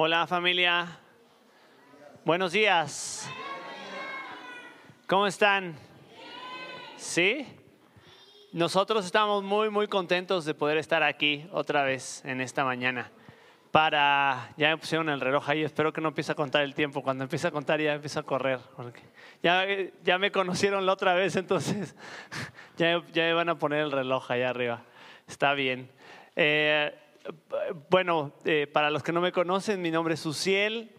Hola familia. Buenos días. ¿Cómo están? ¿Sí? Nosotros estamos muy, muy contentos de poder estar aquí otra vez en esta mañana. Para, ya me pusieron el reloj ahí, espero que no empiece a contar el tiempo. Cuando empiece a contar ya empieza a correr. Porque ya, ya me conocieron la otra vez, entonces ya, ya me van a poner el reloj allá arriba. Está bien. Eh, bueno, eh, para los que no me conocen, mi nombre es Suciel.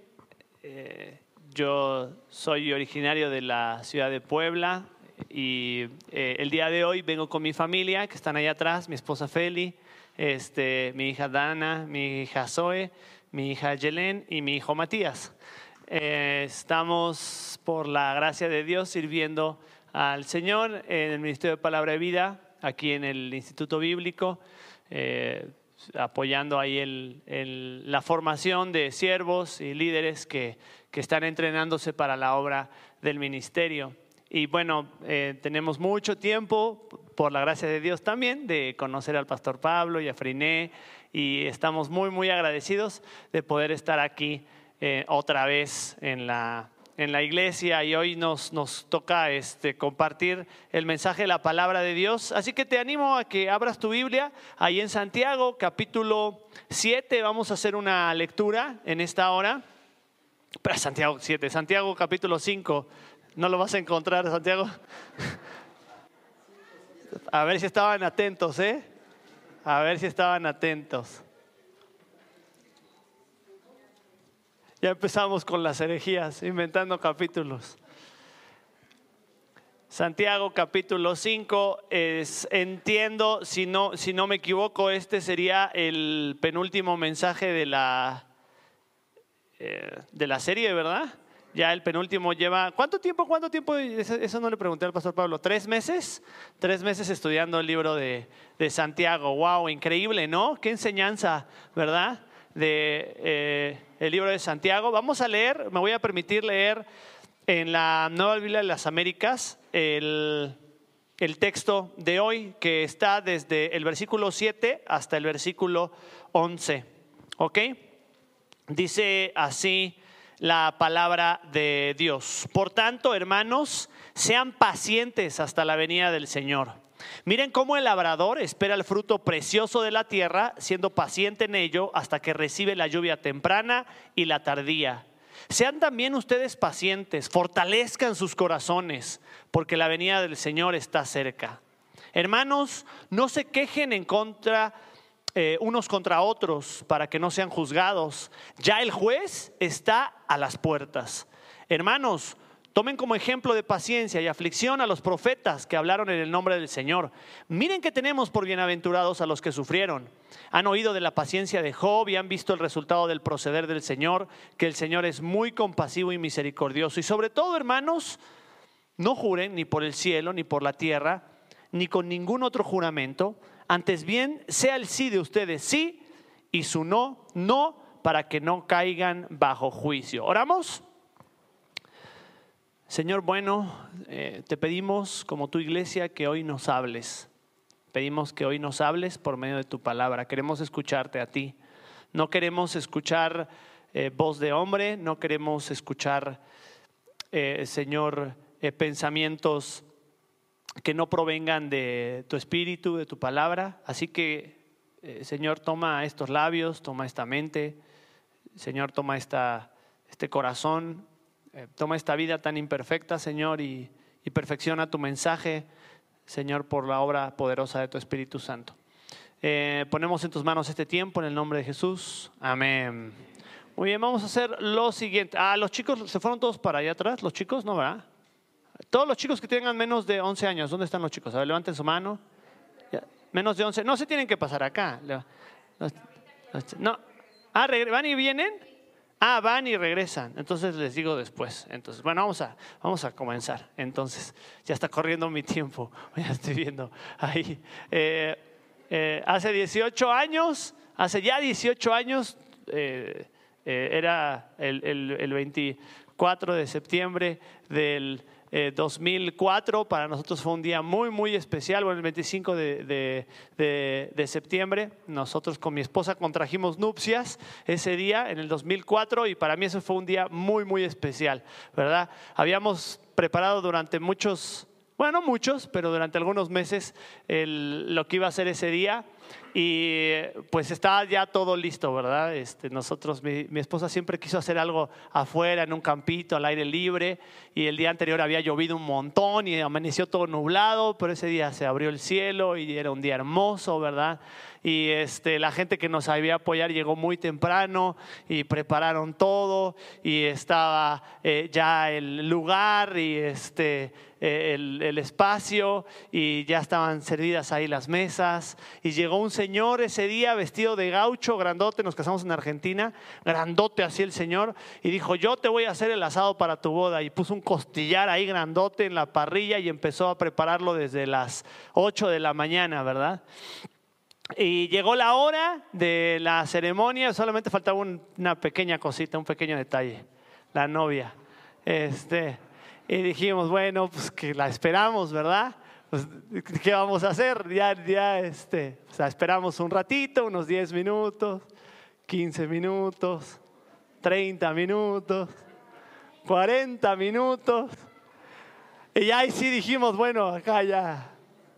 Eh, yo soy originario de la ciudad de Puebla y eh, el día de hoy vengo con mi familia, que están ahí atrás, mi esposa Feli, este, mi hija Dana, mi hija Zoe, mi hija Yelén y mi hijo Matías. estamos, por la gracia de Dios, sirviendo al Señor en el Ministerio de Palabra de Vida, aquí en el Instituto Bíblico apoyando ahí la formación de siervos y líderes que, están entrenándose para la obra del ministerio. Y bueno, eh, tenemos mucho tiempo, por la gracia de Dios también, de conocer al pastor Pablo y a Friné, y estamos muy, muy agradecidos de poder estar aquí eh, otra vez en la, en la iglesia y hoy nos, nos toca este, compartir el mensaje de la palabra de Dios. Así que te animo a que abras tu Biblia ahí en Santiago, capítulo 7. Vamos a hacer una lectura en esta hora. Para Santiago 7, Santiago capítulo 5. No lo vas a encontrar, Santiago. A ver si estaban atentos, ¿eh? A ver si estaban atentos. Ya empezamos con las herejías, inventando capítulos. Santiago capítulo 5, es, entiendo, si no, si no me equivoco, este sería el penúltimo mensaje de la, eh, de la serie, ¿verdad? Ya el penúltimo lleva, ¿cuánto tiempo? ¿Cuánto tiempo? Eso no le pregunté al pastor Pablo. ¿Tres meses? Tres meses estudiando el libro de, de Santiago. ¡Wow! Increíble, ¿no? Qué enseñanza, ¿verdad? De... Eh, el libro de Santiago. Vamos a leer, me voy a permitir leer en la Nueva Biblia de las Américas el, el texto de hoy que está desde el versículo 7 hasta el versículo 11. ¿Ok? Dice así la palabra de Dios. Por tanto, hermanos, sean pacientes hasta la venida del Señor. Miren cómo el labrador espera el fruto precioso de la tierra, siendo paciente en ello hasta que recibe la lluvia temprana y la tardía. Sean también ustedes pacientes, fortalezcan sus corazones, porque la venida del Señor está cerca. Hermanos, no se quejen en contra eh, unos contra otros para que no sean juzgados. Ya el juez está a las puertas. Hermanos, Tomen como ejemplo de paciencia y aflicción a los profetas que hablaron en el nombre del Señor. Miren que tenemos por bienaventurados a los que sufrieron. Han oído de la paciencia de Job y han visto el resultado del proceder del Señor, que el Señor es muy compasivo y misericordioso. Y sobre todo, hermanos, no juren ni por el cielo, ni por la tierra, ni con ningún otro juramento. Antes bien, sea el sí de ustedes sí y su no, no, para que no caigan bajo juicio. ¿Oramos? Señor bueno, eh, te pedimos como tu iglesia que hoy nos hables. Pedimos que hoy nos hables por medio de tu palabra. Queremos escucharte a ti. No queremos escuchar eh, voz de hombre, no queremos escuchar, eh, Señor, pensamientos que no provengan de tu espíritu, de tu palabra. Así que, Señor, toma estos labios, toma esta mente, Señor, toma esta, este corazón eh, toma esta vida tan imperfecta, Señor, y, perfecciona tu mensaje, Señor, por la obra poderosa de tu Espíritu Santo. Eh, ponemos en tus manos este tiempo en el nombre de Jesús. Amén. Muy bien, vamos a hacer lo siguiente. Ah, los chicos se fueron todos para allá atrás. Los chicos, ¿no, verdad? Todos los chicos que tengan menos de 11 años, ¿dónde están los chicos? A ver, levanten su mano. Menos de 11. No se tienen que pasar acá. No. Ah, ¿van y vienen? Ah, van y regresan. Entonces les digo después. Entonces, bueno, vamos a, vamos a comenzar. Entonces, ya está corriendo mi tiempo. Ya estoy viendo ahí. Eh, eh, hace 18 años, hace ya 18 años, eh, era el, el, 24 de septiembre del 2004. Para nosotros fue un día muy, muy especial. Bueno, el 25 de, de, septiembre, nosotros con mi esposa contrajimos nupcias ese día, en el 2004, y para mí eso fue un día muy, muy especial, ¿verdad? Habíamos preparado durante muchos, bueno, no muchos, pero durante algunos meses lo que iba a ser ese día y pues estaba ya todo listo, ¿verdad? Este, nosotros, mi, esposa siempre quiso hacer algo afuera, en un campito, al aire libre, y el día anterior había llovido un montón y amaneció todo nublado, pero ese día se abrió el cielo y era un día hermoso, ¿verdad? Y este, la gente que nos sabía apoyar llegó muy temprano y prepararon todo y estaba eh, ya el lugar y este, eh, el, el espacio y ya estaban servidas ahí las mesas y llegó un señor ese día vestido de gaucho, grandote, nos casamos en Argentina, grandote así el señor, y dijo, yo te voy a hacer el asado para tu boda. Y puso un costillar ahí grandote en la parrilla y empezó a prepararlo desde las 8 de la mañana, ¿verdad? Y llegó la hora de la ceremonia, solamente faltaba una pequeña cosita, un pequeño detalle, la novia. Este, y dijimos, bueno, pues que la esperamos, ¿verdad? Pues, ¿qué vamos a hacer? Ya, ya, este, o sea, esperamos un ratito, unos 10 minutos, 15 minutos, 30 minutos, 40 minutos. Y ahí sí dijimos, bueno, acá ya,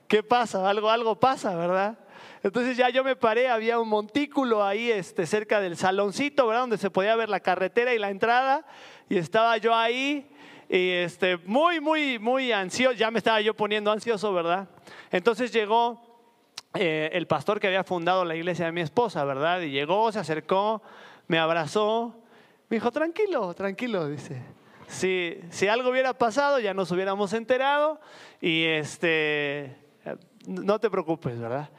¿qué pasa? Algo, algo pasa, ¿verdad? Entonces ya yo me paré, había un montículo ahí este, cerca del saloncito, ¿verdad? Donde se podía ver la carretera y la entrada. Y estaba yo ahí y este, muy, muy, muy ansioso, ya me estaba yo poniendo ansioso, ¿verdad? Entonces llegó eh, el pastor que había fundado la iglesia de mi esposa, ¿verdad? Y llegó, se acercó, me abrazó, me dijo, tranquilo, tranquilo, dice. Si, si algo hubiera pasado, ya nos hubiéramos enterado y este, no te preocupes, ¿verdad?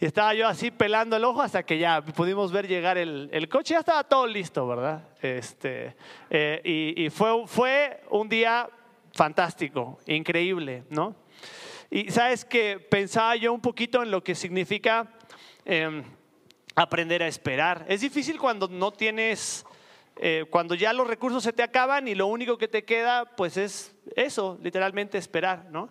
Y estaba yo así pelando el ojo hasta que ya pudimos ver llegar el, el coche. Ya estaba todo listo, ¿verdad? Este, eh, y, y fue, fue un día fantástico, increíble, ¿no? Y sabes que pensaba yo un poquito en lo que significa em, aprender a esperar. Es difícil cuando no tienes, eh, cuando ya los recursos se te acaban y lo único que te queda, pues es eso, literalmente esperar, ¿no?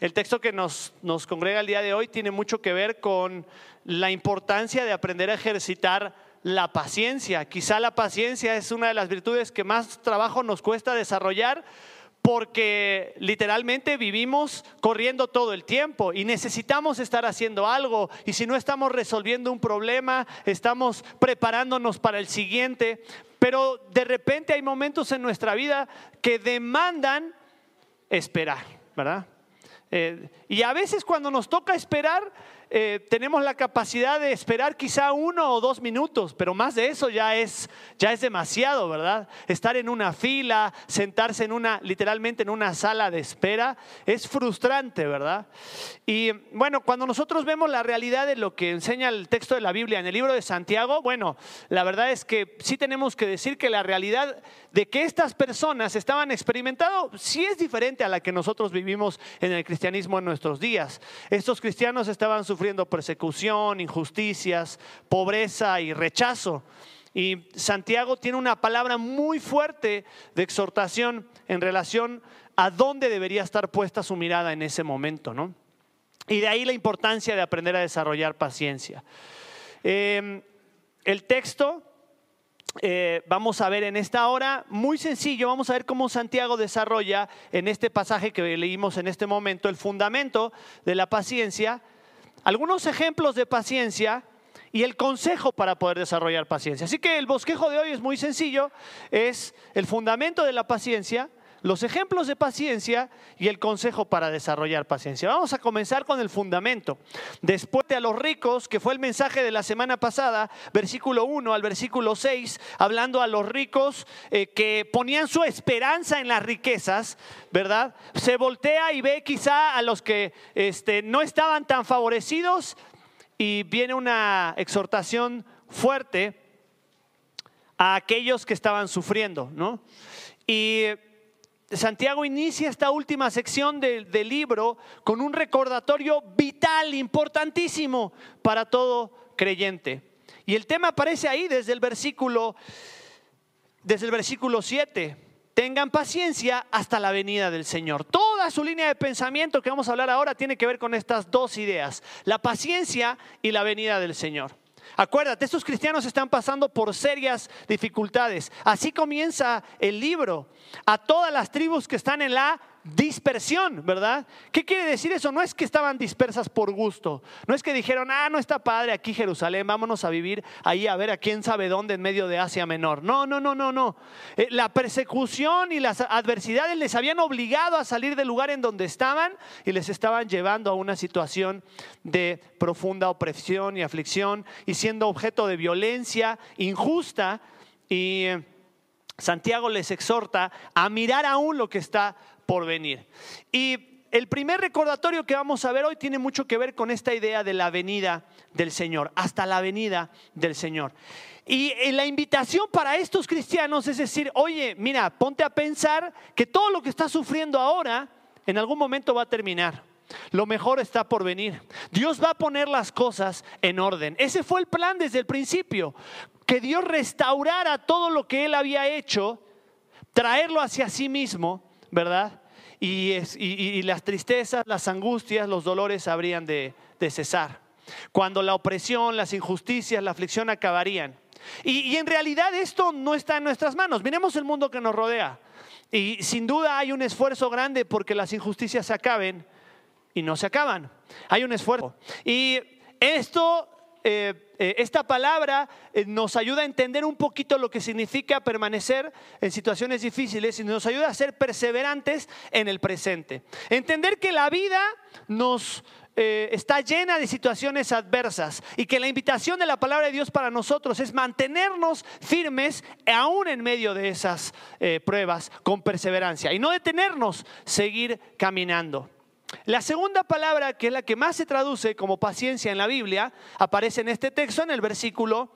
El texto que nos, nos congrega el día de hoy tiene mucho que ver con la importancia de aprender a ejercitar la paciencia. Quizá la paciencia es una de las virtudes que más trabajo nos cuesta desarrollar porque literalmente vivimos corriendo todo el tiempo y necesitamos estar haciendo algo y si no estamos resolviendo un problema, estamos preparándonos para el siguiente, pero de repente hay momentos en nuestra vida que demandan esperar, ¿verdad? Eh, y a veces cuando nos toca esperar, eh, tenemos la capacidad de esperar quizá uno o dos minutos, pero más de eso ya es, ya es demasiado, ¿verdad? Estar en una fila, sentarse en una, literalmente en una sala de espera, es frustrante, ¿verdad? Y bueno, cuando nosotros vemos la realidad de lo que enseña el texto de la Biblia en el libro de Santiago, bueno, la verdad es que sí tenemos que decir que la realidad de que estas personas estaban experimentando sí es diferente a la que nosotros vivimos en el cristianismo en nuestros días. Estos cristianos estaban sufriendo persecución, injusticias, pobreza y rechazo. Y Santiago tiene una palabra muy fuerte de exhortación en relación a dónde debería estar puesta su mirada en ese momento, ¿no? Y de ahí la importancia de aprender a desarrollar paciencia. Em, el texto, eh, vamos a ver en esta hora, muy sencillo, vamos a ver cómo Santiago desarrolla en este pasaje que leímos en este momento el fundamento de la paciencia algunos ejemplos de paciencia y el consejo para poder desarrollar paciencia. Así que el bosquejo de hoy es muy sencillo, es el fundamento de la paciencia, los ejemplos de paciencia y el consejo para desarrollar paciencia. Vamos a comenzar con el fundamento. Después de a los ricos, que fue el mensaje de la semana pasada, versículo 1 al versículo 6, hablando a los ricos eh, que ponían su esperanza en las riquezas, ¿verdad? Se voltea y ve quizá a los que este, no estaban tan favorecidos y viene una exhortación fuerte a aquellos que estaban sufriendo, ¿no? Y Santiago inicia esta última sección del, libro con un recordatorio vital, importantísimo para todo creyente. Y el tema aparece ahí desde el versículo, desde el versículo 7. tengan paciencia hasta la venida del Señor. Toda su línea de pensamiento que vamos a hablar ahora tiene que ver con estas dos ideas, la paciencia y la venida del Señor. Acuérdate, estos cristianos están pasando por serias dificultades. Así comienza el libro. A todas las tribus que están en la dispersión, ¿verdad? ¿Qué quiere decir eso? No es que estaban dispersas por gusto, no es que dijeron, ah, no está padre aquí Jerusalén, vámonos a vivir ahí a ver a quién sabe dónde en medio de Asia Menor. No, no, no, no, no. Eh, la persecución y las adversidades les habían obligado a salir del lugar en donde estaban y les estaban llevando a una situación de profunda opresión y aflicción y siendo objeto de violencia injusta y... Eh, Santiago les exhorta a mirar aún lo que está por venir. Y el primer recordatorio que vamos a ver hoy tiene mucho que ver con esta idea de la venida del Señor, hasta la venida del Señor. Y eh, la invitación para estos cristianos es decir, oye, mira, ponte a pensar que todo lo que estás sufriendo ahora en algún momento va a terminar. Lo mejor está por venir. Dios va a poner las cosas en orden. Ese fue el plan desde el principio, que Dios restaurara todo lo que Él había hecho, traerlo hacia sí mismo ¿verdad? Y, las tristezas, las angustias, los dolores habrían de, cesar. Cuando la opresión, las injusticias, la aflicción acabarían. Y, en realidad esto no está en nuestras manos. Miremos el mundo que nos rodea. Y sin duda hay un esfuerzo grande porque las injusticias se acaben y no se acaban. Hay un esfuerzo. Y esto eh, eh, esta palabra eh, nos ayuda a entender un poquito lo que significa permanecer en situaciones difíciles y nos ayuda a ser perseverantes en el presente. Entender que la vida nos está llena de situaciones adversas y que la invitación de la palabra de Dios para nosotros es mantenernos firmes aún en medio de esas pruebas con perseverancia y no detenernos, seguir caminando. La segunda palabra, que es la que más se traduce como paciencia en la Biblia, aparece en este texto en el versículo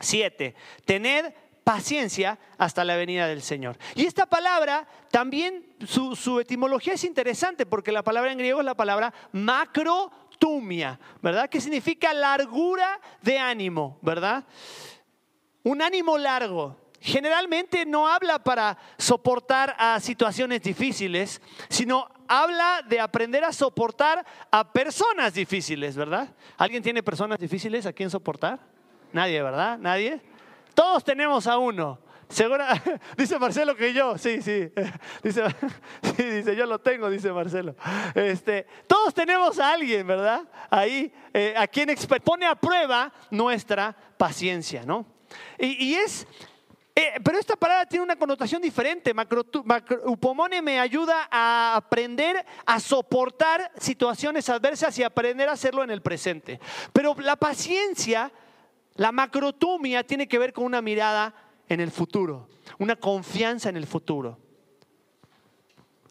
7. Tened paciencia hasta la venida del Señor. Y esta palabra también, su, etimología es interesante porque la palabra en griego es la palabra macrotumia, ¿verdad? Que significa largura de ánimo, ¿verdad? Un ánimo largo. Generalmente no habla para soportar a situaciones difíciles, sino habla de aprender a soportar a personas difíciles, ¿verdad? ¿Alguien tiene personas difíciles a quien soportar? Nadie, ¿verdad? ¿Nadie? Todos tenemos a uno. Segura, dice Marcelo que yo, sí, sí, dice, sí, dice, yo lo tengo, dice Marcelo. Este, todos tenemos a alguien, ¿verdad? Ahí, eh, a quien pone a prueba nuestra paciencia, ¿no? y es eh, pero esta palabra tiene una connotación diferente. upomone me ayuda a aprender a soportar situaciones adversas y aprender a hacerlo en el presente. Pero la paciencia, la macrotumia, tiene que ver con una mirada en el futuro, una confianza en el futuro.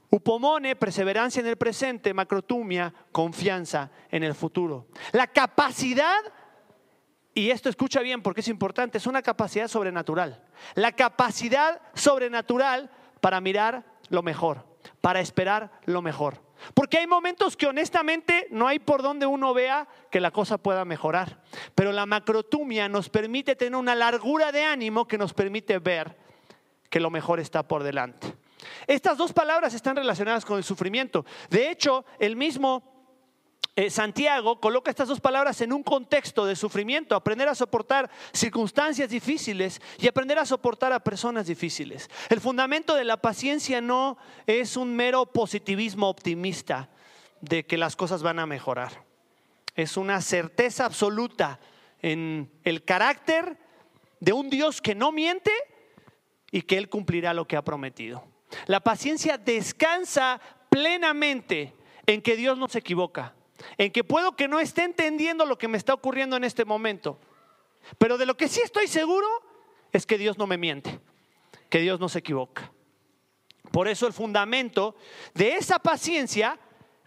Upomone, perseverancia en el presente, macrotumia, confianza en el futuro. La capacidad y esto escucha bien porque es importante, es una capacidad sobrenatural. La capacidad sobrenatural para mirar lo mejor, para esperar lo mejor. Porque hay momentos que honestamente no hay por donde uno vea que la cosa pueda mejorar. Pero la macrotumia nos permite tener una largura de ánimo que nos permite ver que lo mejor está por delante. Estas dos palabras están relacionadas con el sufrimiento. De hecho, el mismo eh, Santiago coloca estas dos palabras en un contexto de sufrimiento, aprender a soportar circunstancias difíciles y aprender a soportar a personas difíciles. El fundamento de la paciencia no es un mero positivismo optimista de que las cosas van a mejorar. Es una certeza absoluta en el carácter de un Dios que no miente y que Él cumplirá lo que ha prometido. La paciencia descansa plenamente en que Dios no se equivoca en que puedo que no esté entendiendo lo que me está ocurriendo en este momento. Pero de lo que sí estoy seguro es que Dios no me miente, que Dios no se equivoca. Por eso el fundamento de esa paciencia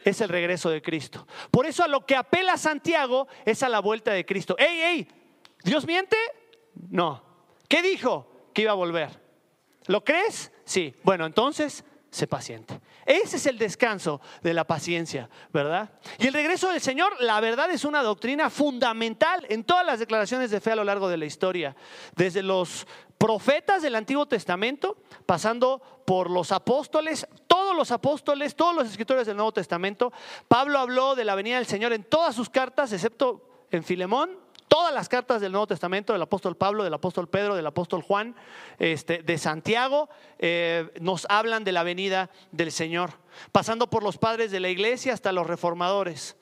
es el regreso de Cristo. Por eso a lo que apela Santiago es a la vuelta de Cristo. ¡Ey, ey! ¿Dios miente? No. ¿Qué dijo? Que iba a volver. ¿Lo crees? Sí. Bueno, entonces sé paciente. Ese es el descanso de la paciencia, ¿verdad? Y el regreso del Señor, la verdad es una doctrina fundamental en todas las declaraciones de fe a lo largo de la historia, desde los profetas del Antiguo Testamento, pasando por los apóstoles, todos los apóstoles, todos los escritores del Nuevo Testamento. Pablo habló de la venida del Señor en todas sus cartas, excepto en Filemón, todas las cartas del Nuevo Testamento, del apóstol Pablo, del apóstol Pedro, del apóstol Juan, este, de Santiago, eh, nos hablan de la venida del Señor, pasando por los padres de la iglesia hasta los reformadores,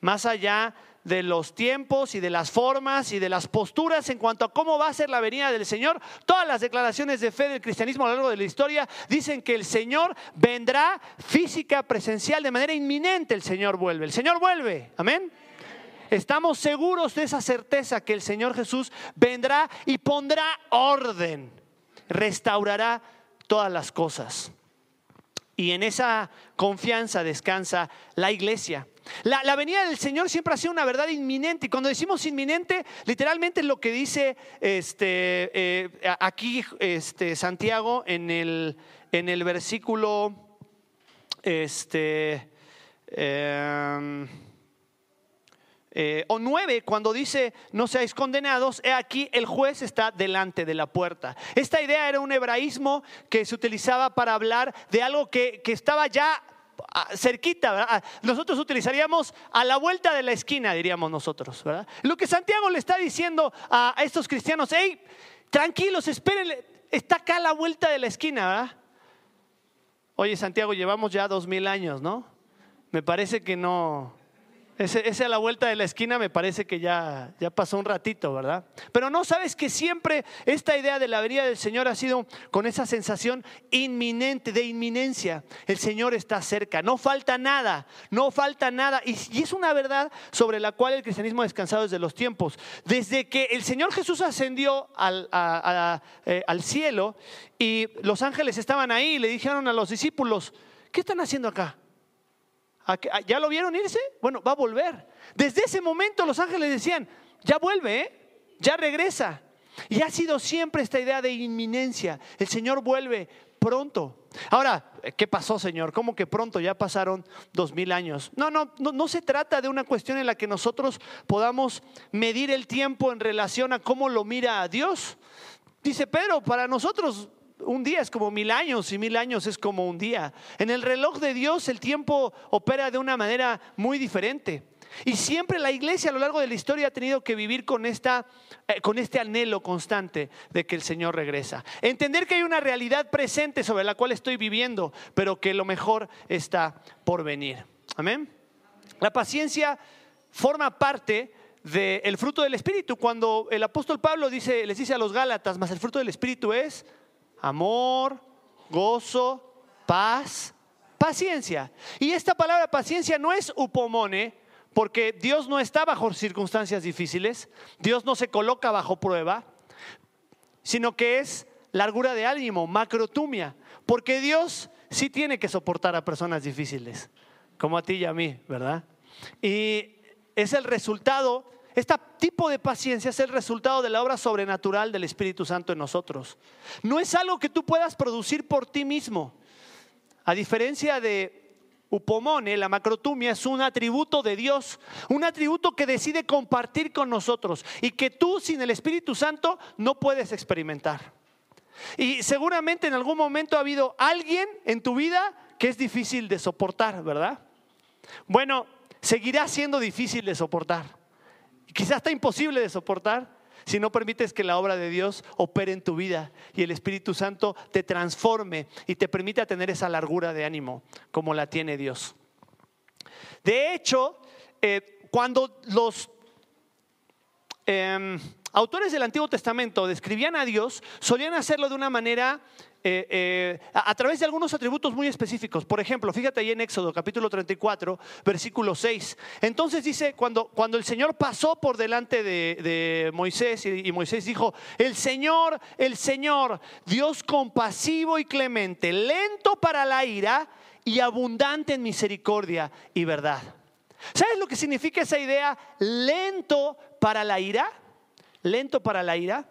más allá de los tiempos y de las formas y de las posturas en cuanto a cómo va a ser la venida del Señor. Todas las declaraciones de fe del cristianismo a lo largo de la historia dicen que el Señor vendrá física, presencial, de manera inminente el Señor vuelve. El Señor vuelve, amén. Estamos seguros de esa certeza que el Señor Jesús vendrá y pondrá orden, restaurará todas las cosas. Y en esa confianza descansa la iglesia. La, venida del Señor siempre ha sido una verdad inminente. Y cuando decimos inminente, literalmente lo que dice este, eh, aquí este, Santiago en el, en el versículo este, em, eh, o nueve, cuando dice no seáis condenados, he aquí el juez está delante de la puerta. Esta idea era un hebraísmo que se utilizaba para hablar de algo que, estaba ya ah, cerquita, ah, nosotros utilizaríamos a la vuelta de la esquina, diríamos nosotros, ¿verdad? Lo que Santiago le está diciendo a, estos cristianos, hey, tranquilos, esperen, está acá a la vuelta de la esquina, ¿verdad? Oye, Santiago, llevamos ya dos mil años, ¿no? Me parece que no, ese, a la vuelta de la esquina me parece que ya, ya pasó un ratito, ¿verdad? Pero no sabes que siempre esta idea de la venida del Señor ha sido con esa sensación inminente, de inminencia. El Señor está cerca, no falta nada, no falta nada. Y, es una verdad sobre la cual el cristianismo ha descansado desde los tiempos. Desde que el Señor Jesús ascendió al, eh, al cielo y los ángeles estaban ahí, le dijeron a los discípulos, ¿qué están haciendo acá? ¿Ya lo vieron irse? Bueno, va a volver. Desde ese momento los ángeles decían, ya vuelve, ¿eh? ya regresa. Y ha sido siempre esta idea de inminencia. El Señor vuelve pronto. Ahora, ¿qué pasó, Señor? ¿Cómo que pronto? Ya pasaron dos mil años. No, no, no, no se trata de una cuestión en la que nosotros podamos medir el tiempo en relación a cómo lo mira a Dios. Dice Pedro, para nosotros un día es como mil años y mil años es como un día. En el reloj de Dios el tiempo opera de una manera muy diferente. Y siempre la iglesia a lo largo de la historia ha tenido que vivir con, esta, eh, con este anhelo constante de que el Señor regresa. Entender que hay una realidad presente sobre la cual estoy viviendo, pero que lo mejor está por venir. Amén. La paciencia forma parte del fruto del Espíritu. Cuando el apóstol Pablo dice, les dice a los Gálatas, más el fruto del Espíritu es amor, gozo, paz, paciencia. Y esta palabra paciencia no es upomone, porque Dios no está bajo circunstancias difíciles, Dios no se coloca bajo prueba, sino que es largura de ánimo, macrotumia, porque Dios sí tiene que soportar a personas difíciles, como a ti y a mí, ¿verdad? Y es el resultado este tipo de paciencia es el resultado de la obra sobrenatural del Espíritu Santo en nosotros. No es algo que tú puedas producir por ti mismo. A diferencia de upomone, la macrotumia es un atributo de Dios, un atributo que decide compartir con nosotros y que tú sin el Espíritu Santo no puedes experimentar. Y seguramente en algún momento ha habido alguien en tu vida que es difícil de soportar, ¿verdad? Bueno, seguirá siendo difícil de soportar. Quizás está imposible de soportar si no permites que la obra de Dios opere en tu vida y el Espíritu Santo te transforme y te permita tener esa largura de ánimo como la tiene Dios. De hecho, eh, cuando los em, autores del Antiguo Testamento describían a Dios, solían hacerlo de una manera eh, eh, a, través de algunos atributos muy específicos. Por ejemplo, fíjate ahí en Éxodo capítulo 34, versículo 6. Entonces dice, cuando, cuando el Señor pasó por delante de, Moisés y, y, Moisés dijo, el Señor, el Señor, Dios compasivo y clemente, lento para la ira y abundante en misericordia y verdad. ¿Sabes lo que significa esa idea? Lento para la ira. Lento para la ira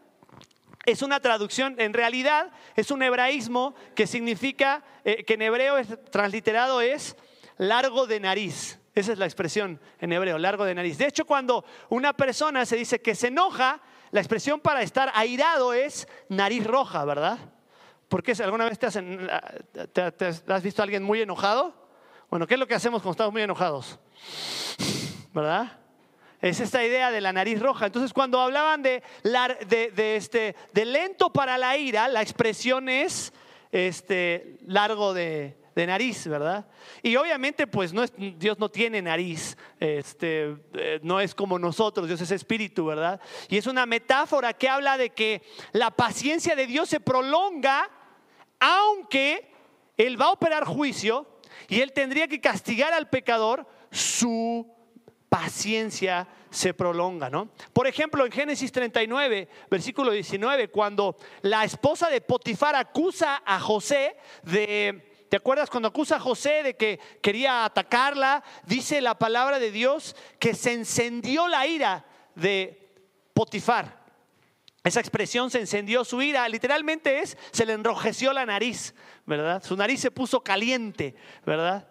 es una traducción, en realidad es un hebraísmo que significa, eh, que en hebreo es, transliterado es largo de nariz. Esa es la expresión en hebreo, largo de nariz. De hecho, cuando una persona se dice que se enoja, la expresión para estar airado es nariz roja, ¿verdad? ¿Por qué? ¿Alguna vez te, has visto a alguien muy enojado? Bueno, ¿qué es lo que hacemos cuando estamos muy enojados? ¿Verdad? Es esta idea de la nariz roja. Entonces, cuando hablaban de, de, este, de lento para la ira, la expresión es este, largo de, nariz, ¿verdad? Y obviamente, pues no es, Dios no tiene nariz, este, eh, no es como nosotros, Dios es espíritu, ¿verdad? Y es una metáfora que habla de que la paciencia de Dios se prolonga, aunque Él va a operar juicio y Él tendría que castigar al pecador, su paciencia se prolonga, ¿no? Por ejemplo, en Génesis 39, versículo 19, cuando la esposa de Potifar acusa a José de ¿Te acuerdas cuando acusa a José de que quería atacarla? Dice la palabra de Dios que se encendió la ira de Potifar. Esa expresión se encendió su ira, literalmente es, se le enrojeció la nariz, ¿verdad? Su nariz se puso caliente, ¿verdad?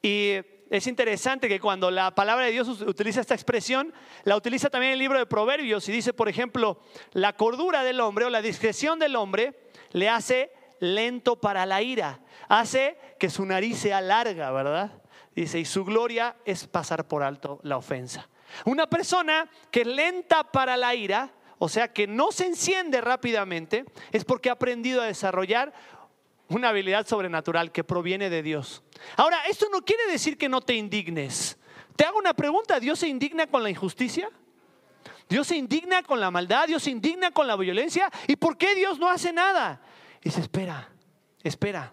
Y es interesante que cuando la palabra de Dios utiliza esta expresión, la utiliza también el libro de Proverbios y dice, por ejemplo, la cordura del hombre o la discreción del hombre le hace lento para la ira, hace que su nariz sea larga, ¿verdad? Dice, y su gloria es pasar por alto la ofensa. Una persona que es lenta para la ira, o sea, que no se enciende rápidamente, es porque ha aprendido a desarrollar una habilidad sobrenatural que proviene de Dios. Ahora, esto no quiere decir que no te indignes. Te hago una pregunta, ¿Dios se indigna con la injusticia? ¿Dios se indigna con la maldad? ¿Dios se indigna con la violencia? ¿Y por qué Dios no hace nada? dice, espera, espera.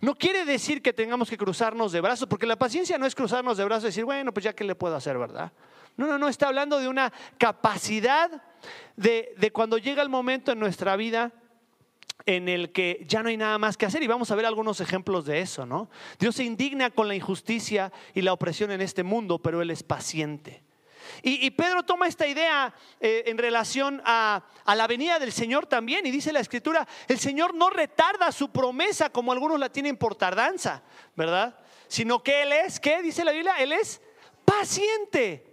No quiere decir que tengamos que cruzarnos de brazos, porque la paciencia no es cruzarnos de brazos y decir, bueno, pues ya que le puedo hacer, ¿verdad? No, no, no, está hablando de una capacidad de, de cuando llega el momento en nuestra vida en el que ya no hay nada más que hacer y vamos a ver algunos ejemplos de eso, ¿no? Dios se indigna con la injusticia y la opresión en este mundo, pero Él es paciente. Y, Pedro toma esta idea eh, en relación a, a, la venida del Señor también y dice la escritura, el Señor no retarda su promesa como algunos la tienen por tardanza, ¿verdad? Sino que Él es, ¿qué dice la Biblia? Él es paciente.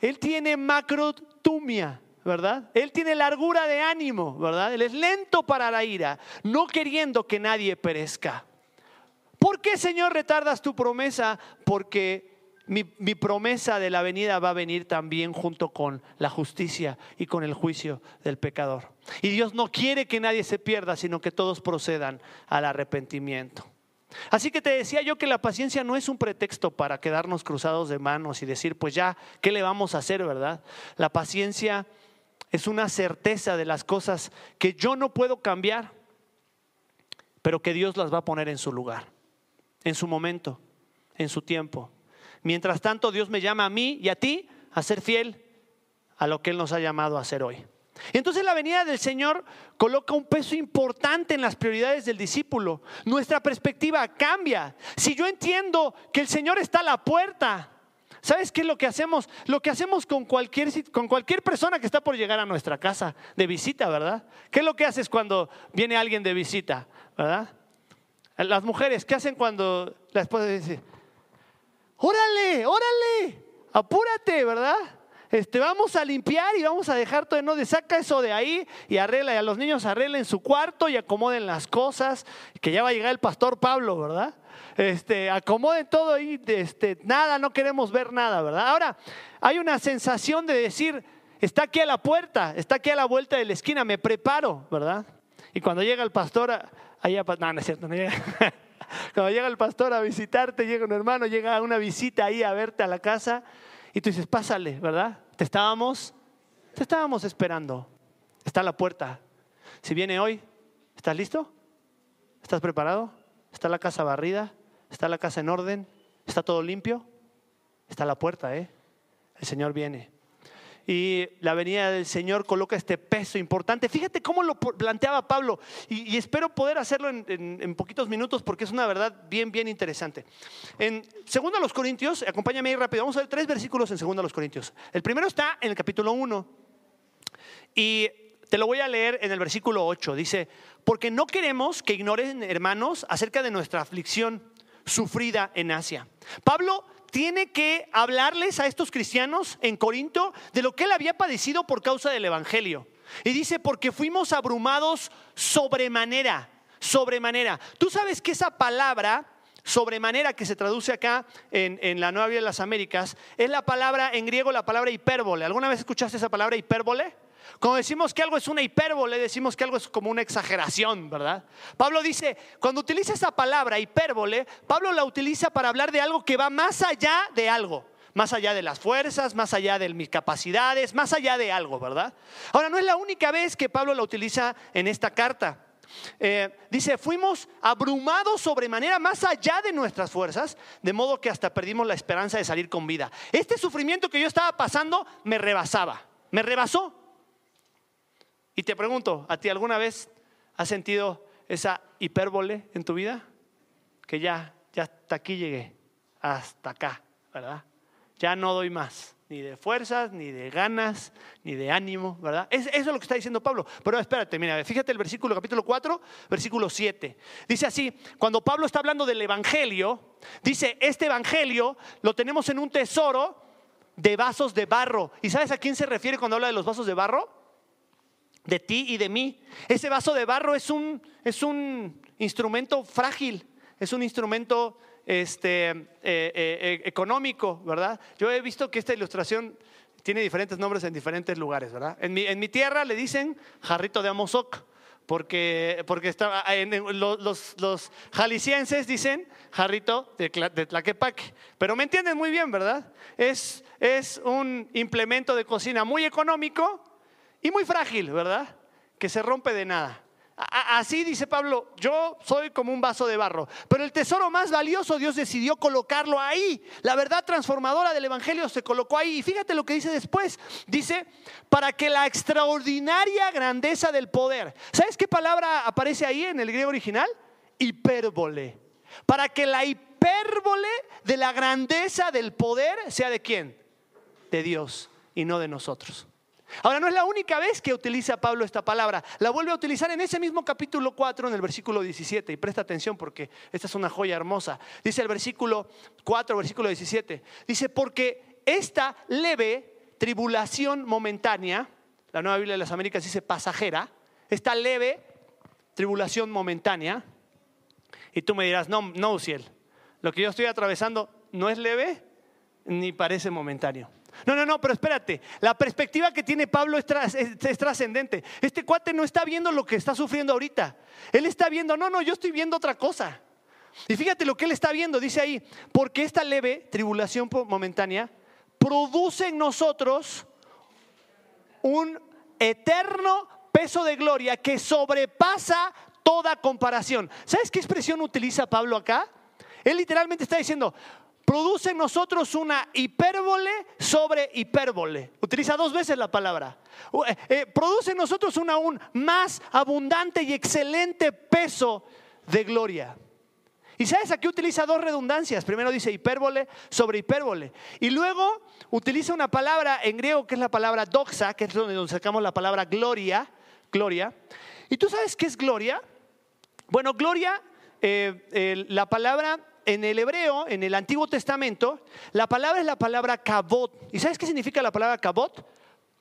Él tiene macrotumia, ¿verdad? Él tiene largura de ánimo, ¿verdad? Él es lento para la ira, no queriendo que nadie perezca. ¿Por qué, Señor, retardas tu promesa? Porque mi, mi, promesa de la venida va a venir también junto con la justicia y con el juicio del pecador. Y Dios no quiere que nadie se pierda, sino que todos procedan al arrepentimiento. Así que te decía yo que la paciencia no es un pretexto para quedarnos cruzados de manos y decir, pues ya, ¿qué le vamos a hacer, verdad? La paciencia es una certeza de las cosas que yo no puedo cambiar, pero que Dios las va a poner en su lugar, en su momento, en su tiempo. Mientras tanto, Dios me llama a mí y a ti a ser fiel a lo que Él nos ha llamado a hacer hoy. Entonces la venida del Señor coloca un peso importante en las prioridades del discípulo. Nuestra perspectiva cambia. Si yo entiendo que el Señor está a la puerta, ¿Sabes qué es lo que hacemos? Lo que hacemos con cualquier, con cualquier persona que está por llegar a nuestra casa de visita, ¿verdad? ¿Qué es lo que haces cuando viene alguien de visita, ¿verdad? Las mujeres, ¿qué hacen cuando la esposa dice, órale, órale, apúrate, ¿verdad? Este, vamos a limpiar y vamos a dejar todo, no, de saca eso de ahí y arregla, y a los niños arreglen su cuarto y acomoden las cosas, que ya va a llegar el pastor Pablo, ¿verdad? Este, acomoden todo ahí, este, nada, no queremos ver nada, ¿verdad? Ahora, hay una sensación de decir, está aquí a la puerta, está aquí a la vuelta de la esquina, me preparo, ¿verdad? Y cuando llega el pastor, allá, no, no es cierto, no llega. Cuando llega el pastor a visitarte, llega un hermano, llega una visita ahí a verte a la casa, y tú dices, pásale, ¿verdad? Te estábamos, te estábamos esperando. Está a la puerta. Si viene hoy, ¿estás listo? ¿Estás preparado? ¿Está la casa barrida? ¿Está la casa en orden? ¿Está todo limpio? Está la puerta, ¿eh? El Señor viene. Y la venida del Señor coloca este peso importante. Fíjate cómo lo planteaba Pablo. Y, espero poder hacerlo en, en, poquitos minutos porque es una verdad bien, bien interesante. En 2 los Corintios, acompáñame ahí rápido. Vamos a ver tres versículos en 2 los Corintios. El primero está en el capítulo 1. Y te lo voy a leer en el versículo 8. Dice, porque no queremos que ignoren, hermanos, acerca de nuestra aflicción sufrida en Asia. Pablo tiene que hablarles a estos cristianos en Corinto de lo que él había padecido por causa del Evangelio. Y dice, porque fuimos abrumados sobremanera, sobremanera. Tú sabes que esa palabra, sobremanera, que se traduce acá en, la Nueva Vida de las Américas, es la palabra, en griego, la palabra hipérbole. ¿Alguna vez escuchaste esa palabra hipérbole? Cuando decimos que algo es una hipérbole, decimos que algo es como una exageración, ¿verdad? Pablo dice, cuando utiliza esa palabra hipérbole, Pablo la utiliza para hablar de algo que va más allá de algo, más allá de las fuerzas, más allá de mis capacidades, más allá de algo, ¿verdad? Ahora, no es la única vez que Pablo la utiliza en esta carta. Eh, dice, fuimos abrumados sobremanera más allá de nuestras fuerzas, de modo que hasta perdimos la esperanza de salir con vida. Este sufrimiento que yo estaba pasando me rebasaba, me rebasó. Y te pregunto, ¿a ti alguna vez has sentido esa hipérbole en tu vida? Que ya, ya hasta aquí llegué, hasta acá, ¿verdad? Ya no doy más, ni de fuerzas, ni de ganas, ni de ánimo, ¿verdad? eso es lo que está diciendo Pablo. Pero espérate, mira, fíjate el versículo, capítulo 4, versículo 7. Dice así, cuando Pablo está hablando del Evangelio, dice, este Evangelio lo tenemos en un tesoro de vasos de barro. ¿Y sabes a quién se refiere cuando habla de los vasos de barro? De ti y de mí. Ese vaso de barro es un, es un instrumento frágil, es un instrumento este, eh, eh, eh, económico, ¿verdad? Yo he visto que esta ilustración tiene diferentes nombres en diferentes lugares, ¿verdad? En mi, en mi tierra le dicen jarrito de Amozoc, porque, porque está, los, los, jaliscienses dicen jarrito de, de, Tlaquepaque. Pero me entienden muy bien, ¿verdad? Es, es un implemento de cocina muy económico, y muy frágil, ¿verdad? Que se rompe de nada. Así dice Pablo, yo soy como un vaso de barro, pero el tesoro más valioso Dios decidió colocarlo ahí. La verdad transformadora del Evangelio se colocó ahí. Y fíjate lo que dice después. Dice, para que la extraordinaria grandeza del poder. ¿Sabes qué palabra aparece ahí en el griego original? Hipérbole. Para que la hipérbole de la grandeza del poder sea de quién? De Dios y no de nosotros. Ahora, no es la única vez que utiliza Pablo esta palabra. La vuelve a utilizar en ese mismo capítulo 4, en el versículo 17. Y presta atención porque esta es una joya hermosa. Dice el versículo 4, versículo 17. Dice, porque esta leve tribulación momentánea, la nueva Biblia de las Américas dice pasajera, esta leve tribulación momentánea, y tú me dirás, no, no, Uciel, lo que yo estoy atravesando no es leve ni parece momentáneo. No, no, no, pero espérate. La perspectiva que tiene Pablo es, trascendente. Este cuate no está viendo lo que está sufriendo ahorita. Él está viendo, no, no, yo estoy viendo otra cosa. Y fíjate lo que él está viendo, dice ahí, porque esta leve tribulación momentánea produce en nosotros un eterno peso de gloria que sobrepasa toda comparación. ¿Sabes qué expresión utiliza Pablo acá? Él literalmente está diciendo, produce en nosotros una hipérbole sobre hipérbole. Utiliza dos veces la palabra. Eh, eh, produce en nosotros un aún más abundante y excelente peso de gloria. Y sabes, aquí utiliza dos redundancias. Primero dice hipérbole sobre hipérbole. Y luego utiliza una palabra en griego que es la palabra doxa, que es donde sacamos la palabra gloria. Gloria. ¿Y tú sabes qué es gloria? Bueno, gloria, eh, la palabra en el hebreo, en el Antiguo Testamento, la palabra es la palabra kabot. ¿Y sabes qué significa la palabra kabot?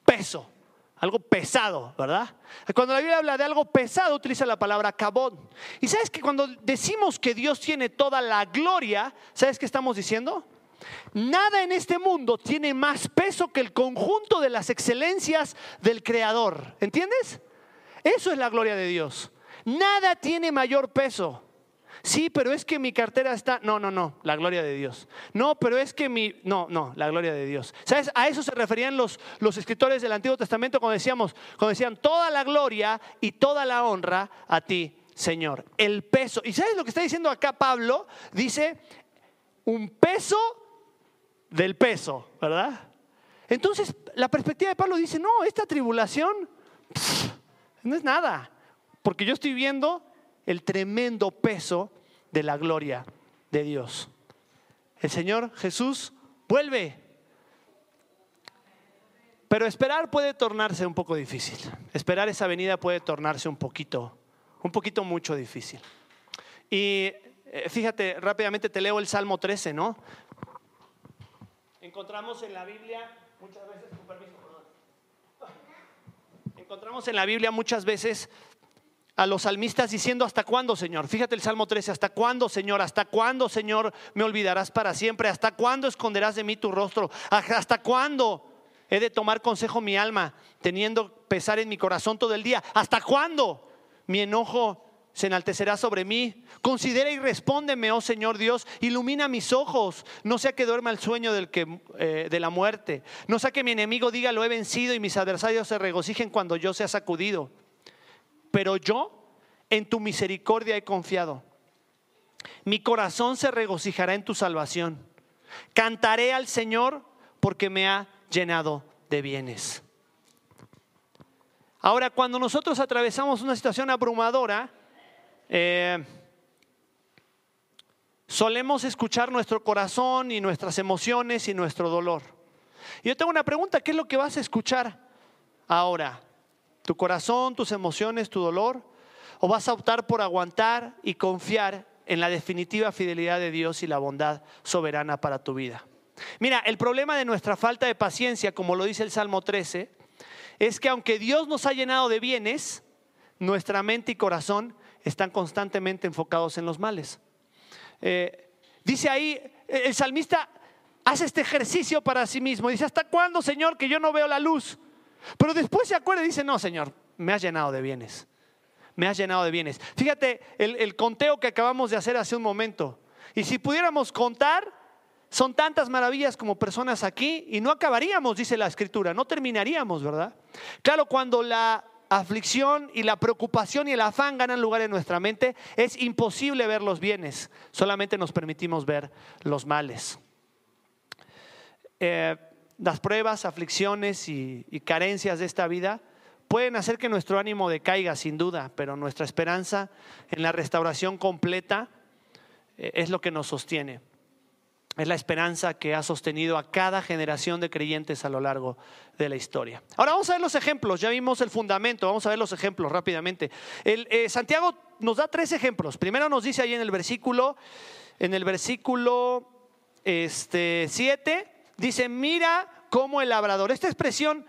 Peso, algo pesado, ¿verdad? Cuando la Biblia habla de algo pesado, utiliza la palabra kabot. Y sabes que cuando decimos que Dios tiene toda la gloria, ¿sabes qué estamos diciendo? Nada en este mundo tiene más peso que el conjunto de las excelencias del Creador. ¿Entiendes? Eso es la gloria de Dios. Nada tiene mayor peso. Sí, pero es que mi cartera está. No, no, no, la gloria de Dios. No, pero es que mi. No, no, la gloria de Dios. ¿Sabes? A eso se referían los, los escritores del Antiguo Testamento cuando decíamos, cuando decían toda la gloria y toda la honra a ti, Señor. El peso. ¿Y sabes lo que está diciendo acá Pablo? Dice un peso del peso, ¿verdad? Entonces, la perspectiva de Pablo dice, no, esta tribulación no es nada, porque yo estoy viendo el tremendo peso de la gloria de Dios. El Señor Jesús vuelve. Pero esperar puede tornarse un poco difícil. Esperar esa venida puede tornarse un poquito, un poquito mucho difícil. Y eh, fíjate, rápidamente te leo el Salmo 13, ¿no? Encontramos en la Biblia muchas veces, con permiso, perdón. Encontramos en la Biblia muchas veces a los salmistas diciendo, ¿hasta cuándo, Señor? Fíjate el Salmo 13, ¿hasta cuándo, Señor? ¿Hasta cuándo, Señor, me olvidarás para siempre? ¿Hasta cuándo esconderás de mí tu rostro? ¿Hasta cuándo he de tomar consejo mi alma, teniendo pesar en mi corazón todo el día? ¿Hasta cuándo mi enojo se enaltecerá sobre mí. Considera y respóndeme, oh Señor Dios, ilumina mis ojos, no sea que duerma el sueño del que, eh, de la muerte, no sea que mi enemigo diga lo he vencido y mis adversarios se regocijen cuando yo sea sacudido. Pero yo en tu misericordia he confiado. Mi corazón se regocijará en tu salvación. Cantaré al Señor porque me ha llenado de bienes. Ahora, cuando nosotros atravesamos una situación abrumadora, eh, solemos escuchar nuestro corazón y nuestras emociones y nuestro dolor. Yo tengo una pregunta, ¿qué es lo que vas a escuchar ahora? ¿Tu corazón, tus emociones, tu dolor? ¿O vas a optar por aguantar y confiar en la definitiva fidelidad de Dios y la bondad soberana para tu vida? Mira, el problema de nuestra falta de paciencia, como lo dice el Salmo 13, es que aunque Dios nos ha llenado de bienes, nuestra mente y corazón están constantemente enfocados en los males. Eh, dice ahí, el salmista hace este ejercicio para sí mismo. Dice, ¿hasta cuándo, Señor, que yo no veo la luz? Pero después se acuerda y dice, no, Señor, me has llenado de bienes. Me has llenado de bienes. Fíjate el, el conteo que acabamos de hacer hace un momento. Y si pudiéramos contar, son tantas maravillas como personas aquí y no acabaríamos, dice la escritura, no terminaríamos, ¿verdad? Claro, cuando la aflicción y la preocupación y el afán ganan lugar en nuestra mente, es imposible ver los bienes, solamente nos permitimos ver los males. Eh, las pruebas, aflicciones y, carencias de esta vida pueden hacer que nuestro ánimo decaiga, sin duda, pero nuestra esperanza en la restauración completa eh, es lo que nos sostiene. Es la esperanza que ha sostenido a cada generación de creyentes a lo largo de la historia. Ahora vamos a ver los ejemplos. Ya vimos el fundamento. Vamos a ver los ejemplos rápidamente. El, eh, Santiago nos da tres ejemplos. Primero nos dice ahí en el versículo, en el versículo este, 7, dice, mira cómo el labrador. Esta expresión,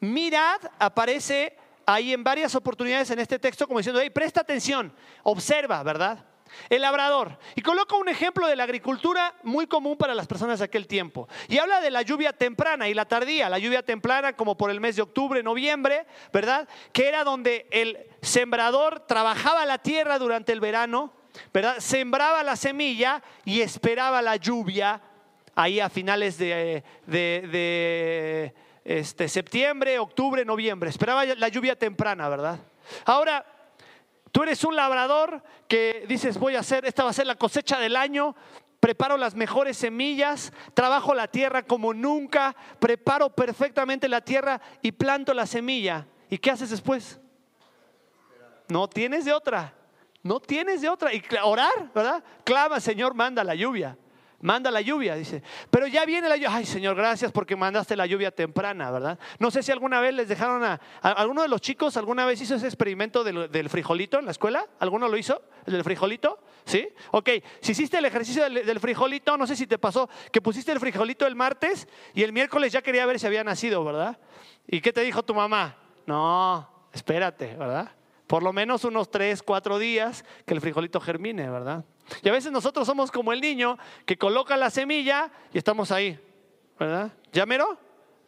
mirad, aparece ahí en varias oportunidades en este texto como diciendo, hey, presta atención, observa, ¿verdad? El labrador. Y coloca un ejemplo de la agricultura muy común para las personas de aquel tiempo. Y habla de la lluvia temprana y la tardía. La lluvia temprana como por el mes de octubre, noviembre, ¿verdad? Que era donde el sembrador trabajaba la tierra durante el verano, ¿verdad? Sembraba la semilla y esperaba la lluvia ahí a finales de, este, septiembre, octubre, noviembre. Esperaba la lluvia temprana, ¿verdad? Ahora, Tú eres un labrador que dices, voy a hacer, esta va a ser la cosecha del año, preparo las mejores semillas, trabajo la tierra como nunca, preparo perfectamente la tierra y planto la semilla. ¿Y qué haces después? No tienes de otra, no tienes de otra. Y orar, ¿verdad? Clama, Señor, manda la lluvia manda la lluvia, dice. Pero ya viene la lluvia. Ay, Señor, gracias porque mandaste la lluvia temprana, ¿verdad? No sé si alguna vez les dejaron a, alguno de los chicos, alguna vez hizo ese experimento del, frijolito en la escuela. ¿Alguno lo hizo? ¿El del frijolito? ¿Sí? Ok, si hiciste el ejercicio del, frijolito, no sé si te pasó que pusiste el frijolito el martes y el miércoles ya quería ver si había nacido, ¿verdad? ¿Y qué te dijo tu mamá? No, espérate, ¿verdad? Por lo menos unos tres, cuatro días que el frijolito germine, ¿verdad? Y a veces nosotros somos como el niño que coloca la semilla y estamos ahí, ¿verdad? ¿Llamero?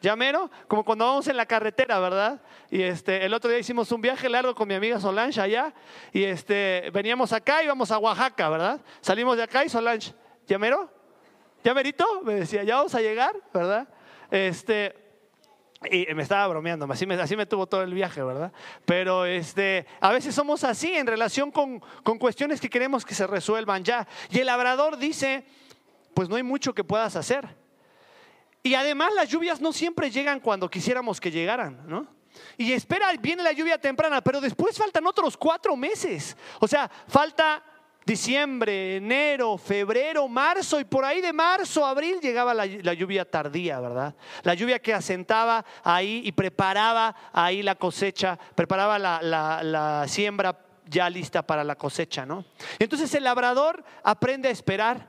¿Llamero? Como cuando vamos en la carretera, ¿verdad? Y este, el otro día hicimos un viaje largo con mi amiga Solange allá y este, veníamos acá y íbamos a Oaxaca, ¿verdad? Salimos de acá y Solange, ¿llamero? ¿Llamerito? Me decía, ya vamos a llegar, ¿verdad? Este, y me estaba bromeando, así me, tuvo todo el viaje, ¿verdad? Pero este, a veces somos así en relación con cuestiones que queremos que se resuelvan ya. Y el labrador dice, pues no hay mucho que puedas hacer. Y además las lluvias no siempre llegan cuando quisiéramos que llegaran, ¿no? Y espera, viene la lluvia temprana, pero después faltan otros cuatro meses. O sea, falta diciembre, enero, febrero, marzo y por ahí de marzo, abril llegaba la, lluvia tardía, ¿verdad? La lluvia que asentaba ahí y preparaba ahí la cosecha, preparaba la, siembra ya lista para la cosecha, ¿no? Entonces el labrador aprende a esperar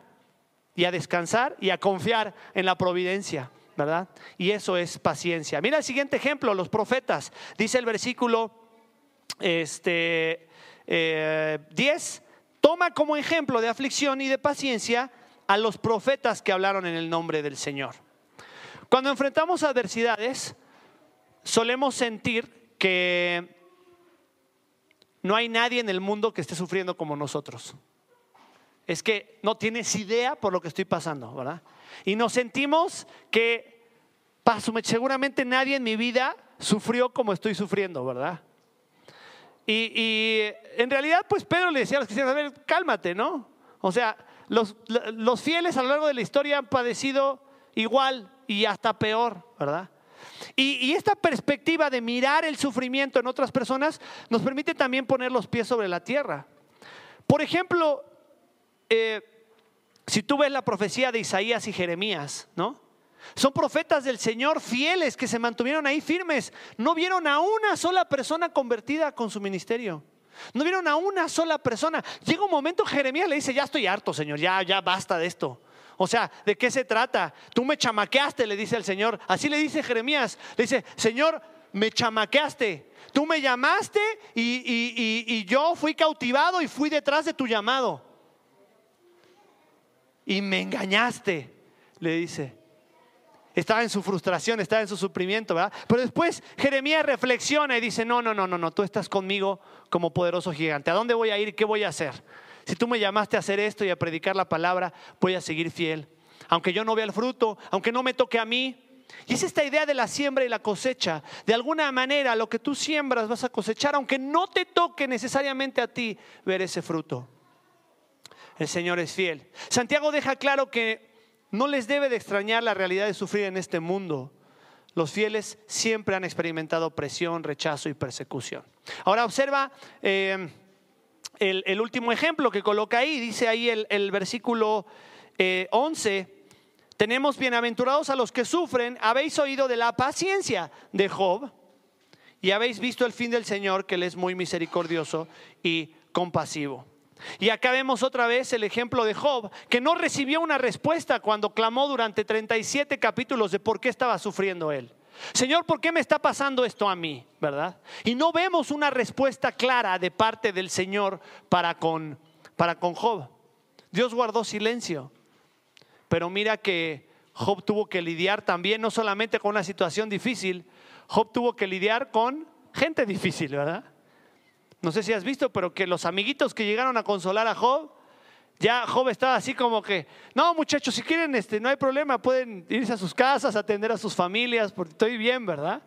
y a descansar y a confiar en la providencia, ¿verdad? Y eso es paciencia. Mira el siguiente ejemplo, los profetas. Dice el versículo este, 10, eh, toma como ejemplo de aflicción y de paciencia a los profetas que hablaron en el nombre del Señor. Cuando enfrentamos adversidades, solemos sentir que no hay nadie en el mundo que esté sufriendo como nosotros. Es que no tienes idea por lo que estoy pasando, ¿verdad? Y nos sentimos que seguramente nadie en mi vida sufrió como estoy sufriendo, ¿verdad? Y, en realidad, pues Pedro le decía a los cristianos, a ver, cálmate, ¿no? O sea, los, los fieles a lo largo de la historia han padecido igual y hasta peor, ¿verdad? Y, esta perspectiva de mirar el sufrimiento en otras personas nos permite también poner los pies sobre la tierra. Por ejemplo, eh, si tú ves la profecía de Isaías y Jeremías, ¿no? Son profetas del Señor fieles que se mantuvieron ahí firmes. No vieron a una sola persona convertida con su ministerio. No vieron a una sola persona. Llega un momento, Jeremías le dice, ya estoy harto, Señor, ya, ya basta de esto. O sea, ¿de qué se trata? Tú me chamaqueaste, le dice el Señor. Así le dice Jeremías. Le dice, Señor, me chamaqueaste. Tú me llamaste y, y yo fui cautivado y fui detrás de tu llamado. Y me engañaste, le dice. Estaba en su frustración, estaba en su sufrimiento, ¿verdad? Pero después Jeremías reflexiona y dice, no, no, no, no, no, tú estás conmigo como poderoso gigante. ¿A dónde voy a ir? ¿Qué voy a hacer? Si tú me llamaste a hacer esto y a predicar la palabra, voy a seguir fiel. Aunque yo no vea el fruto, aunque no me toque a mí. Y es esta idea de la siembra y la cosecha. De alguna manera, lo que tú siembras vas a cosechar, aunque no te toque necesariamente a ti ver ese fruto. El Señor es fiel. Santiago deja claro que no les debe de extrañar la realidad de sufrir en este mundo. Los fieles siempre han experimentado presión, rechazo y persecución. Ahora observa eh, el, último ejemplo que coloca ahí, dice ahí el, versículo 11, eh, tenemos bienaventurados a los que sufren, habéis oído de la paciencia de Job y habéis visto el fin del Señor, que Él es muy misericordioso y compasivo. Y acá vemos otra vez el ejemplo de Job, que no recibió una respuesta cuando clamó durante 37 capítulos de por qué estaba sufriendo él. Señor, ¿por qué me está pasando esto a mí? ¿Verdad? Y no vemos una respuesta clara de parte del Señor para con, para con Job. Dios guardó silencio. Pero mira que Job tuvo que lidiar también no solamente con una situación difícil, Job tuvo que lidiar con gente difícil, ¿verdad? No sé si has visto, pero que los amiguitos que llegaron a consolar a Job, ya Job estaba así como que, no muchachos, si quieren, este, no hay problema, pueden irse a sus casas, atender a sus familias, porque estoy bien, ¿verdad?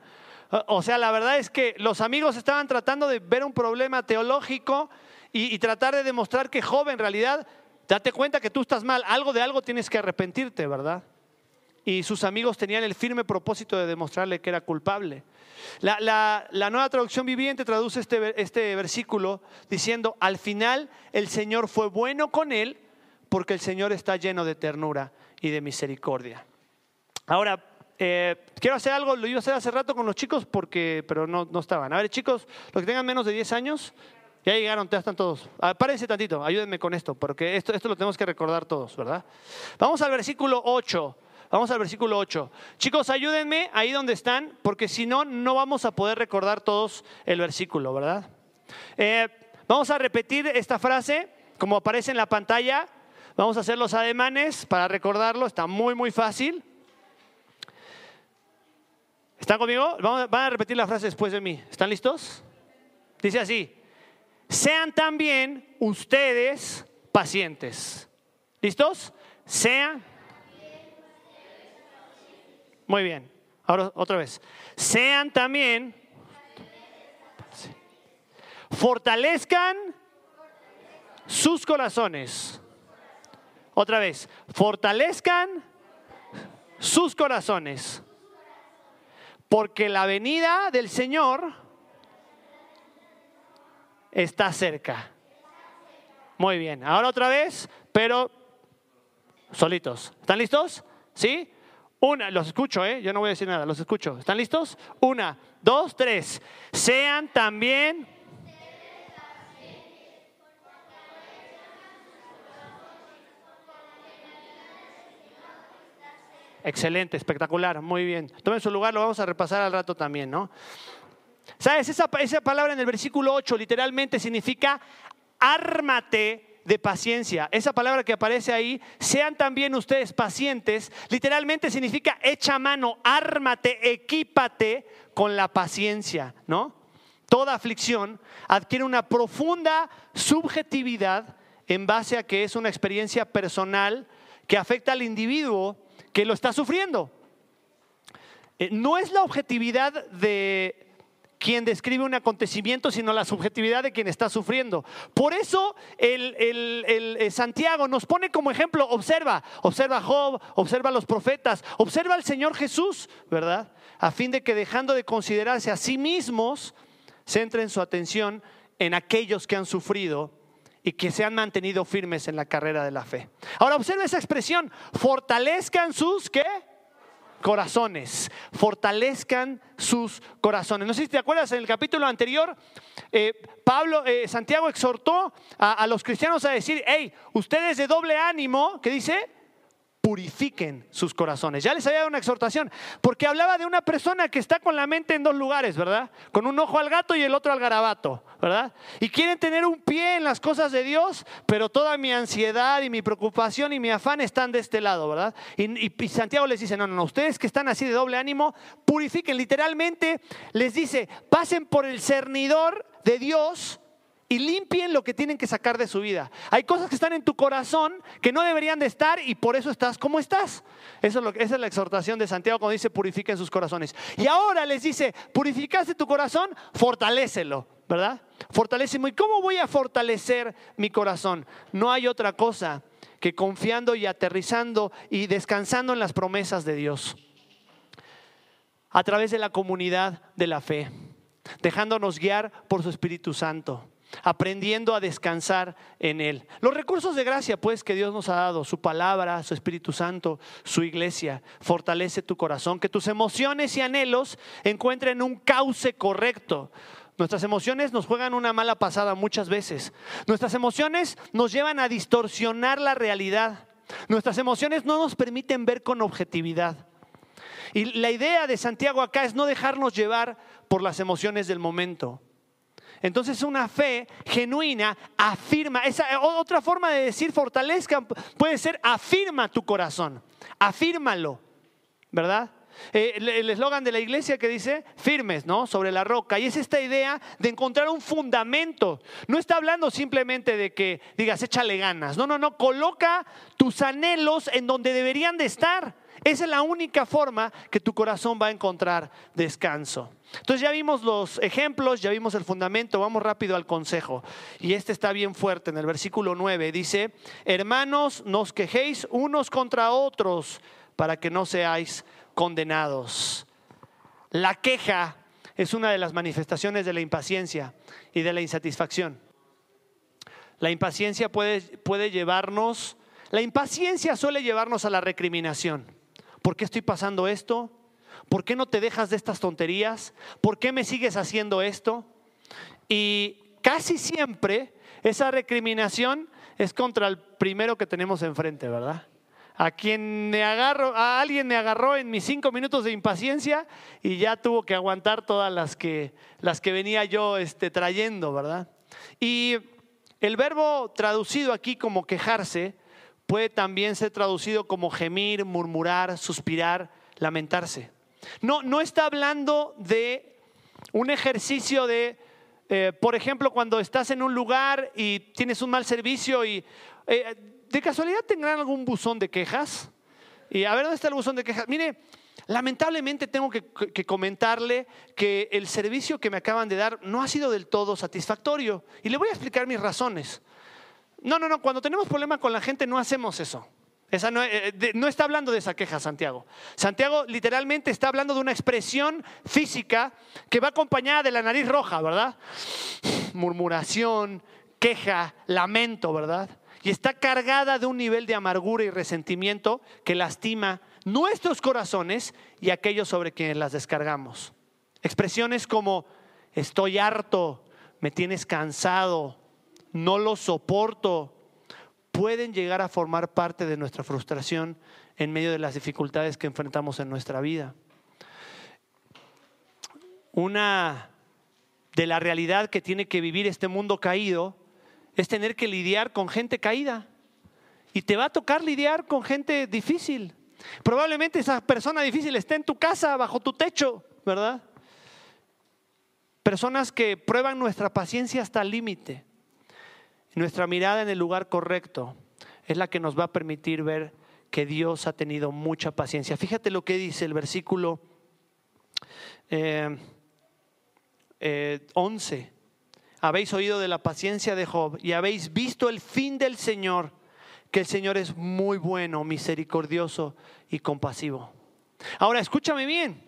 O sea, la verdad es que los amigos estaban tratando de ver un problema teológico y, y tratar de demostrar que Job en realidad, date cuenta que tú estás mal, algo de algo tienes que arrepentirte, ¿verdad? Y sus amigos tenían el firme propósito de demostrarle que era culpable. La, nueva traducción viviente traduce este, este versículo diciendo, al final el Señor fue bueno con él porque el Señor está lleno de ternura y de misericordia. Ahora, eh, quiero hacer algo, lo iba a hacer hace rato con los chicos, porque, pero no, no estaban. A ver, chicos, los que tengan menos de 10 años, ya llegaron, ya están todos. Ah, párense tantito, ayúdenme con esto, porque esto, esto lo tenemos que recordar todos, ¿verdad? Vamos al versículo 8. Vamos al versículo 8. Chicos, ayúdenme ahí donde están, porque si no, no vamos a poder recordar todos el versículo, ¿verdad? Eh, vamos a repetir esta frase, como aparece en la pantalla. Vamos a hacer los ademanes para recordarlo, está muy, muy fácil. ¿Están conmigo? van a repetir la frase después de mí. ¿Están listos? Dice así, sean también ustedes pacientes. ¿Listos? Sean muy bien. Ahora otra vez. Sean también, fortalezcan sus corazones. Otra vez, fortalezcan sus corazones. Porque la venida del Señor está cerca. Muy bien. Ahora otra vez, pero solitos. ¿Están listos? ¿Sí? Una, los escucho, ¿eh? Yo no voy a decir nada, los escucho. ¿Están listos? Una, dos, tres. Sean también Excelente, espectacular, muy bien. Tomen su lugar, lo vamos a repasar al rato también, ¿no? ¿Sabes? Esa, esa palabra en el versículo 8 literalmente significa ármate de paciencia. Esa palabra que aparece ahí, sean también ustedes pacientes, literalmente significa echa mano, ármate, equípate con la paciencia, ¿no? Toda aflicción adquiere una profunda subjetividad en base a que es una experiencia personal que afecta al individuo que lo está sufriendo. Eh, no es la objetividad de quien describe un acontecimiento, sino la subjetividad de quien está sufriendo. Por eso el, eh, Santiago nos pone como ejemplo, observa, observa a Job, observa a los profetas, observa al Señor Jesús, ¿verdad? A fin de que dejando de considerarse a sí mismos, centren su atención en aquellos que han sufrido y que se han mantenido firmes en la carrera de la fe. Ahora observa esa expresión, fortalezcan sus, ¿qué? Corazones, fortalezcan sus corazones. No sé si te acuerdas, en el capítulo anterior, eh, Pablo, eh, Santiago exhortó a, a, los cristianos a decir, hey, ustedes de doble ánimo, ¿qué dice? Purifiquen sus corazones. Ya les había dado una exhortación, porque hablaba de una persona que está con la mente en dos lugares, ¿verdad? Con un ojo al gato y el otro al garabato, ¿verdad? Y quieren tener un pie en las cosas de Dios, pero toda mi ansiedad y mi preocupación y mi afán están de este lado, ¿verdad? Y, Santiago les dice, no, no, no, ustedes que están así de doble ánimo, purifiquen. Literalmente les dice, pasen por el cernidor de Dios y limpien lo que tienen que sacar de su vida. Hay cosas que están en tu corazón que no deberían de estar y por eso estás como estás. Esa es la exhortación de Santiago cuando dice purifiquen sus corazones. Y ahora les dice, purificaste tu corazón, fortalécelo, ¿verdad? Fortaleceme. ¿Y cómo voy a fortalecer mi corazón? No hay otra cosa que confiando y aterrizando y descansando en las promesas de Dios. A través de la comunidad de la fe, dejándonos guiar por su Espíritu Santo aprendiendo a descansar en Él. Los recursos de gracia, pues, que Dios nos ha dado, su palabra, su Espíritu Santo, su iglesia, fortalece tu corazón, que tus emociones y anhelos encuentren un cauce correcto. Nuestras emociones nos juegan una mala pasada muchas veces. Nuestras emociones nos llevan a distorsionar la realidad. Nuestras emociones no nos permiten ver con objetividad. Y la idea de Santiago acá es no dejarnos llevar por las emociones del momento. Entonces una fe genuina afirma, esa otra forma de decir fortalezca puede ser afirma tu corazón, afírmalo, ¿verdad? Eh, el eslogan de la iglesia que dice firmes, ¿no? Sobre la roca. Y es esta idea de encontrar un fundamento. No está hablando simplemente de que digas, échale ganas. No, no, no. Coloca tus anhelos en donde deberían de estar. Esa es la única forma que tu corazón va a encontrar descanso. Entonces ya vimos los ejemplos, ya vimos el fundamento, vamos rápido al consejo. Y este está bien fuerte en el versículo 9. Dice, hermanos, nos quejéis unos contra otros para que no seáis condenados. La queja es una de las manifestaciones de la impaciencia y de la insatisfacción. La impaciencia puede, puede llevarnos, la impaciencia suele llevarnos a la recriminación. ¿Por qué estoy pasando esto? ¿Por qué no te dejas de estas tonterías? ¿Por qué me sigues haciendo esto? Y casi siempre esa recriminación es contra el primero que tenemos enfrente, ¿verdad? A quien me agarro, a alguien me agarró en mis cinco minutos de impaciencia y ya tuvo que aguantar todas las que, las que venía yo este, trayendo, ¿verdad? Y el verbo traducido aquí como quejarse puede también ser traducido como gemir, murmurar, suspirar, lamentarse. No, no está hablando de un ejercicio de, eh, por ejemplo, cuando estás en un lugar y tienes un mal servicio y eh, de casualidad tendrán algún buzón de quejas. Y a ver, ¿dónde está el buzón de quejas? Mire, lamentablemente tengo que, que, comentarle que el servicio que me acaban de dar no ha sido del todo satisfactorio. Y le voy a explicar mis razones. No, no, no, cuando tenemos problema con la gente no hacemos eso. Esa no, eh, no, está hablando de esa queja, Santiago. Santiago literalmente está hablando de una expresión física que va acompañada de la nariz roja, ¿verdad? Murmuración, queja, lamento, ¿verdad? Y está cargada de un nivel de amargura y resentimiento que lastima nuestros corazones y aquellos sobre quienes las descargamos. Expresiones como estoy harto, me tienes cansado, no lo soporto, pueden llegar a formar parte de nuestra frustración en medio de las dificultades que enfrentamos en nuestra vida. Una de la realidad que tiene que vivir este mundo caído es tener que lidiar con gente caída. Y te va a tocar lidiar con gente difícil. Probablemente esa persona difícil esté en tu casa, bajo tu techo, ¿verdad? Personas que prueban nuestra paciencia hasta el límite. Nuestra mirada en el lugar correcto es la que nos va a permitir ver que Dios ha tenido mucha paciencia. Fíjate lo que dice el versículo 11. Eh, eh, habéis oído de la paciencia de Job y habéis visto el fin del Señor, que el Señor es muy bueno, misericordioso y compasivo. Ahora, escúchame bien,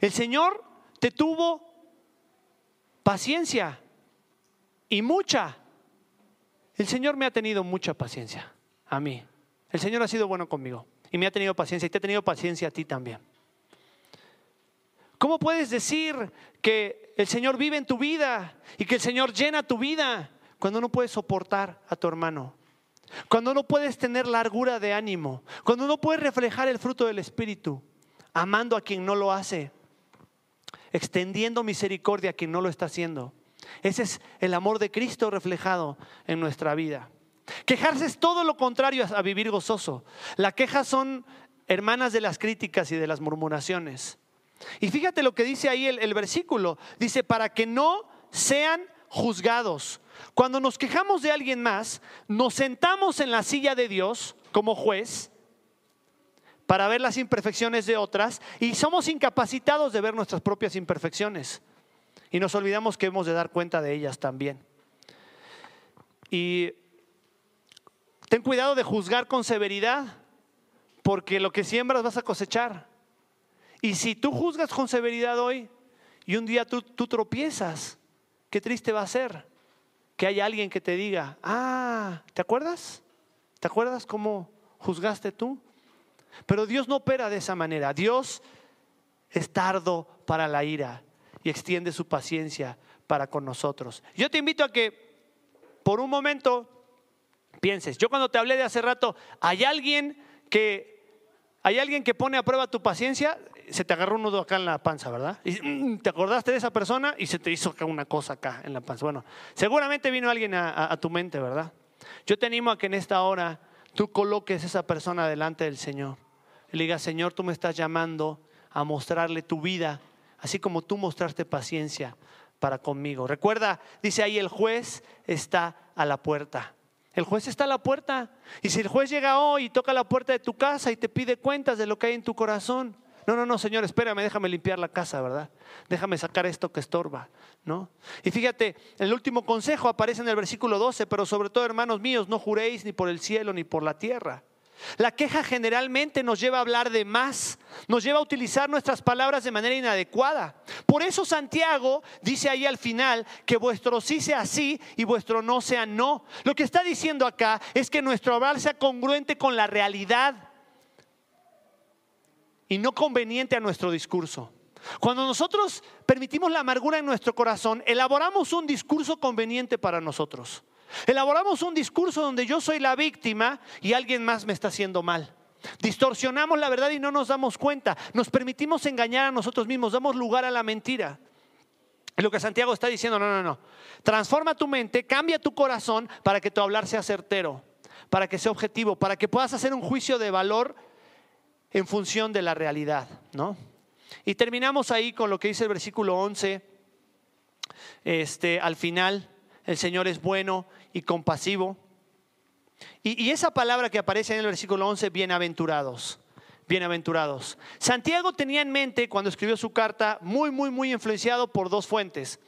el Señor te tuvo paciencia y mucha. El Señor me ha tenido mucha paciencia a mí. El Señor ha sido bueno conmigo y me ha tenido paciencia y te ha tenido paciencia a ti también. ¿Cómo puedes decir que el Señor vive en tu vida y que el Señor llena tu vida cuando no puedes soportar a tu hermano? Cuando no puedes tener largura de ánimo, cuando no puedes reflejar el fruto del Espíritu, amando a quien no lo hace, extendiendo misericordia a quien no lo está haciendo. Ese es el amor de Cristo reflejado en nuestra vida. Quejarse es todo lo contrario a vivir gozoso. La queja son hermanas de las críticas y de las murmuraciones. Y fíjate lo que dice ahí el, versículo. Dice, para que no sean juzgados. Cuando nos quejamos de alguien más, nos sentamos en la silla de Dios como juez para ver las imperfecciones de otras y somos incapacitados de ver nuestras propias imperfecciones. Y nos olvidamos que hemos de dar cuenta de ellas también. Y ten cuidado de juzgar con severidad, porque lo que siembras vas a cosechar. Y si tú juzgas con severidad hoy y un día tú, tropiezas, qué triste va a ser que haya alguien que te diga, ah, ¿te acuerdas? ¿Te acuerdas cómo juzgaste tú? Pero Dios no opera de esa manera. Dios es tardo para la ira y extiende su paciencia para con nosotros. Yo te invito a que por un momento pienses, yo cuando te hablé de hace rato, ¿hay alguien que hay alguien que pone a prueba tu paciencia? se te agarró un nudo acá en la panza, ¿verdad? Y mm, te acordaste de esa persona y se te hizo acá una cosa acá en la panza. Bueno, seguramente vino alguien a, tu mente, ¿verdad? Yo te animo a que en esta hora tú coloques esa persona delante del Señor. Y le digas, Señor, tú me estás llamando a mostrarle tu vida, así como tú mostraste paciencia para conmigo. Recuerda, dice ahí, el juez está a la puerta. El juez está a la puerta. Y si el juez llega hoy y toca la puerta de tu casa y te pide cuentas de lo que hay en tu corazón, no, no, no, Señor, espérame, déjame limpiar la casa, ¿verdad? Déjame sacar esto que estorba, ¿no? Y fíjate, el último consejo aparece en el versículo 12, pero sobre todo, hermanos míos, no juréis ni por el cielo ni por la tierra. La queja generalmente nos lleva a hablar de más, nos lleva a utilizar nuestras palabras de manera inadecuada. Por eso Santiago dice ahí al final que vuestro sí sea sí y vuestro no sea no. Lo que está diciendo acá es que nuestro hablar sea congruente con la realidad y no conveniente a nuestro discurso. Cuando nosotros permitimos la amargura en nuestro corazón, elaboramos un discurso conveniente para nosotros. Elaboramos un discurso donde yo soy la víctima y alguien más me está haciendo mal. Distorsionamos la verdad y no nos damos cuenta. Nos permitimos engañar a nosotros mismos, damos lugar a la mentira. Es lo que Santiago está diciendo, no, no, no. Transforma tu mente, cambia tu corazón para que tu hablar sea certero, para que sea objetivo, para que puedas hacer un juicio de valor en función de la realidad, ¿no? Y terminamos ahí con lo que dice el versículo 11. Este, al final, el Señor es bueno y compasivo. Y, esa palabra que aparece en el versículo 11, bienaventurados bienaventurados. Santiago tenía en mente cuando escribió su carta, muy, muy, muy influenciado por dos fuentes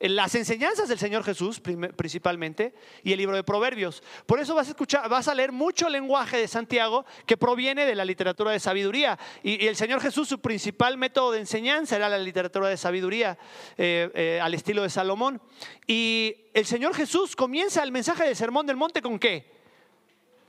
las enseñanzas del Señor Jesús principalmente y el libro de Proverbios. Por eso vas a escuchar, vas a leer mucho lenguaje de Santiago que proviene de la literatura de sabiduría. Y, el Señor Jesús, su principal método de enseñanza era la literatura de sabiduría eh, eh, al estilo de Salomón. Y el Señor Jesús comienza el mensaje del Sermón del Monte con qué?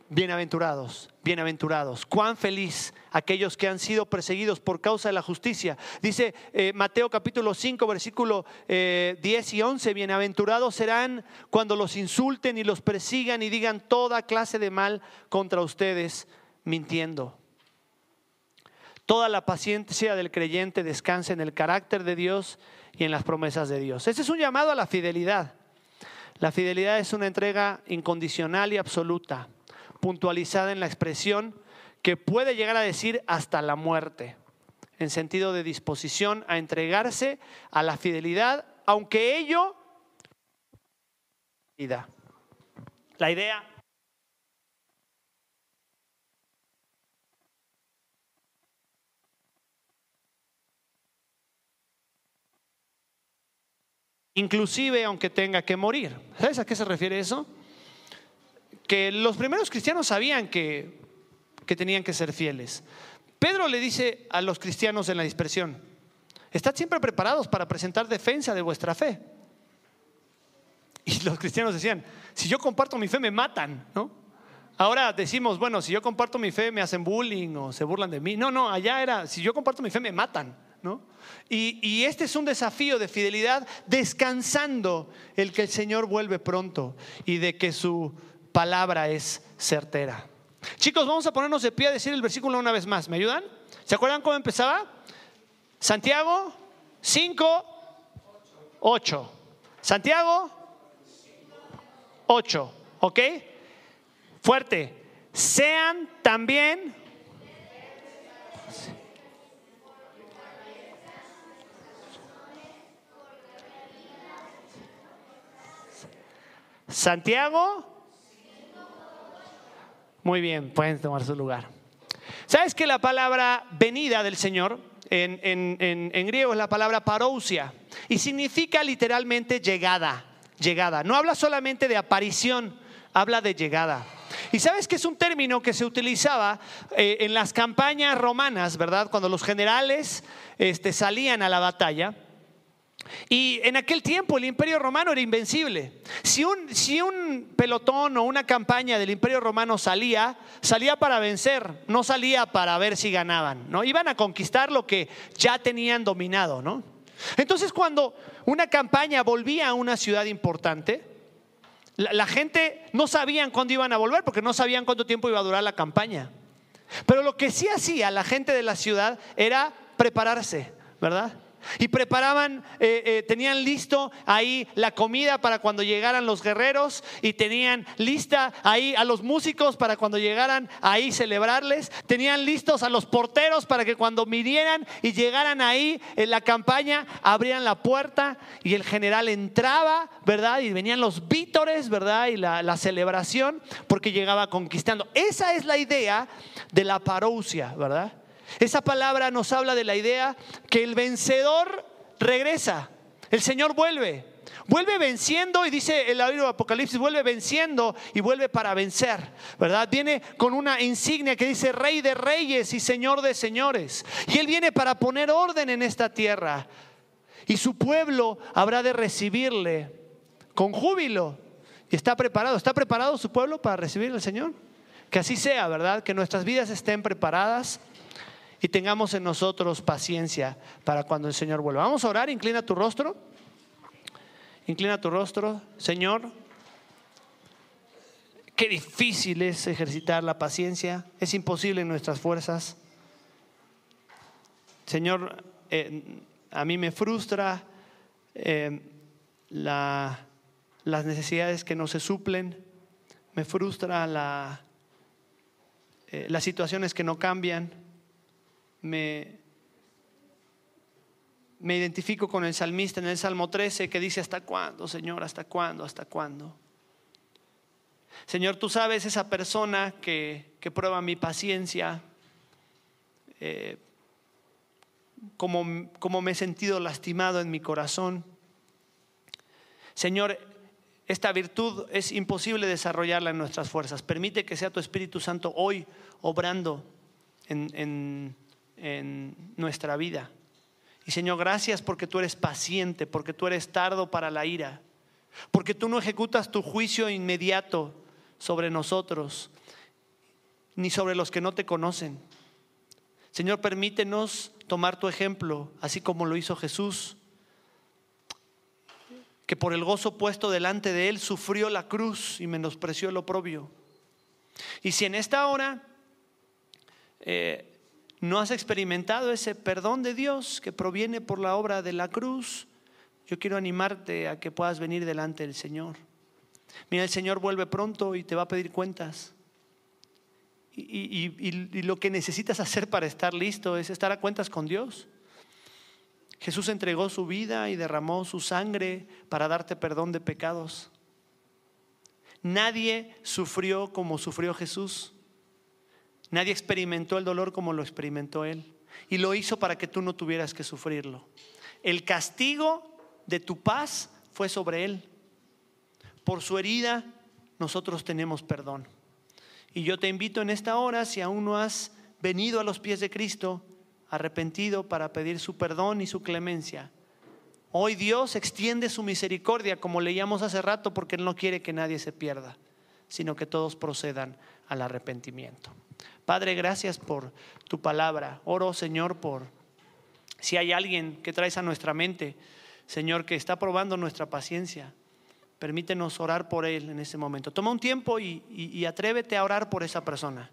Bienaventurados, bienaventurados. Cuán feliz aquellos que han sido perseguidos por causa de la justicia. Dice eh, Mateo capítulo 5, versículo 10 eh, y 11, bienaventurados serán cuando los insulten y los persigan y digan toda clase de mal contra ustedes, mintiendo. Toda la paciencia del creyente descansa en el carácter de Dios y en las promesas de Dios. Ese es un llamado a la fidelidad. La fidelidad es una entrega incondicional y absoluta puntualizada en la expresión que puede llegar a decir hasta la muerte, en sentido de disposición a entregarse a la fidelidad, aunque ello... La idea inclusive aunque tenga que morir. ¿Sabes a qué se refiere eso? Que los primeros cristianos sabían que, que tenían que ser fieles. Pedro le dice a los cristianos en la dispersión, estad siempre preparados para presentar defensa de vuestra fe. Y los cristianos decían, si yo comparto mi fe me matan, ¿no? Ahora decimos, bueno, si yo comparto mi fe me hacen bullying o se burlan de mí. No, no, allá era, si yo comparto mi fe me matan, ¿no? Y, y este es un desafío de fidelidad descansando el que el Señor vuelve pronto y de que su palabra es certera. Chicos, vamos a ponernos de pie a decir el versículo una vez más. ¿Me ayudan? ¿Se acuerdan cómo empezaba? Santiago 5, 8. Santiago 8. ¿Ok? Fuerte. Sean también... Santiago muy bien, pueden tomar su lugar. ¿Sabes que la palabra venida del Señor en, griego es la palabra parousia y significa literalmente llegada, llegada. No habla solamente de aparición, habla de llegada. Y sabes que es un término que se utilizaba eh, en las campañas romanas, ¿verdad? Cuando los generales este, salían a la batalla y en aquel tiempo el imperio romano era invencible. Si un, si un, pelotón o una campaña del imperio romano salía, salía para vencer, no salía para ver si ganaban. ¿no? Iban a conquistar lo que ya tenían dominado. ¿no? Entonces cuando una campaña volvía a una ciudad importante, la, gente no sabían cuándo iban a volver porque no sabían cuánto tiempo iba a durar la campaña. Pero lo que sí hacía la gente de la ciudad era prepararse, ¿verdad? Y preparaban, eh, eh, tenían listo ahí la comida para cuando llegaran los guerreros y tenían lista ahí a los músicos para cuando llegaran ahí celebrarles. Tenían listos a los porteros para que cuando vinieran y llegaran ahí en la campaña abrieran la puerta y el general entraba, ¿verdad? Y venían los vítores, ¿verdad? Y la, la celebración porque llegaba conquistando. Esa es la idea de la parousia, ¿verdad? Esa palabra nos habla de la idea que el vencedor regresa, el Señor vuelve. Vuelve venciendo y dice el libro de Apocalipsis, vuelve venciendo y vuelve para vencer, ¿verdad? Viene con una insignia que dice Rey de Reyes y Señor de Señores. Y Él viene para poner orden en esta tierra. Y su pueblo habrá de recibirle con júbilo. Y está preparado, ¿está preparado su pueblo para recibir al Señor? Que así sea, ¿verdad? Que nuestras vidas estén preparadas y tengamos en nosotros paciencia para cuando el Señor vuelva. Vamos a orar, inclina tu rostro. Inclina tu rostro, Señor. Qué difícil es ejercitar la paciencia, es imposible en nuestras fuerzas. Señor, eh, a mí me frustra eh, las necesidades que no se suplen, me frustra eh, las situaciones que no cambian me, me identifico con el salmista en el Salmo 13 que dice, ¿hasta cuándo, Señor? ¿Hasta cuándo? ¿Hasta cuándo? Señor, tú sabes esa persona que, que prueba mi paciencia, eh, como, me he sentido lastimado en mi corazón. Señor, esta virtud es imposible desarrollarla en nuestras fuerzas. Permite que sea tu Espíritu Santo hoy obrando en, en, en nuestra vida. Y Señor, gracias porque tú eres paciente, porque tú eres tardo para la ira, porque tú no ejecutas tu juicio inmediato sobre nosotros ni sobre los que no te conocen. Señor, permítenos tomar tu ejemplo, así como lo hizo Jesús, que por el gozo puesto delante de él sufrió la cruz y menospreció el oprobio. Y si en esta hora eh, no has experimentado ese perdón de Dios que proviene por la obra de la cruz, yo quiero animarte a que puedas venir delante del Señor. Mira, el Señor vuelve pronto y te va a pedir cuentas. Y, lo que necesitas hacer para estar listo es estar a cuentas con Dios. Jesús entregó su vida y derramó su sangre para darte perdón de pecados. Nadie sufrió como sufrió Jesús. Nadie experimentó el dolor como lo experimentó Él. Y lo hizo para que tú no tuvieras que sufrirlo. El castigo de tu paz fue sobre Él. Por su herida nosotros tenemos perdón. Y yo te invito en esta hora, si aún no has venido a los pies de Cristo, arrepentido para pedir su perdón y su clemencia. Hoy Dios extiende su misericordia, como leíamos hace rato, porque Él no quiere que nadie se pierda, sino que todos procedan al arrepentimiento. Padre, gracias por tu palabra. Oro, Señor, por si hay alguien que traes a nuestra mente, Señor, que está probando nuestra paciencia. Permítenos orar por él en ese momento. Toma un tiempo y, atrévete a orar por esa persona.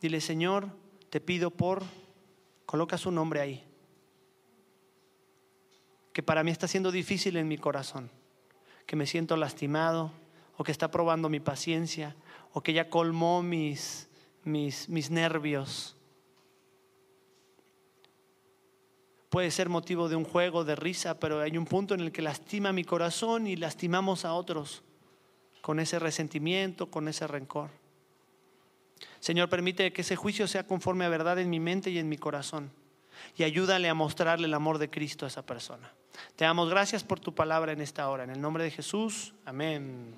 Dile, Señor, te pido por, coloca su nombre ahí, que para mí está siendo difícil en mi corazón, que me siento lastimado o que está probando mi paciencia o que ya colmó mis, mis, mis nervios puede ser motivo de un juego, de risa, pero hay un punto en el que lastima mi corazón y lastimamos a otros con ese resentimiento, con ese rencor. Señor, permite que ese juicio sea conforme a verdad en mi mente y en mi corazón. Y ayúdale a mostrarle el amor de Cristo a esa persona. Te damos gracias por tu palabra en esta hora. En el nombre de Jesús, amén.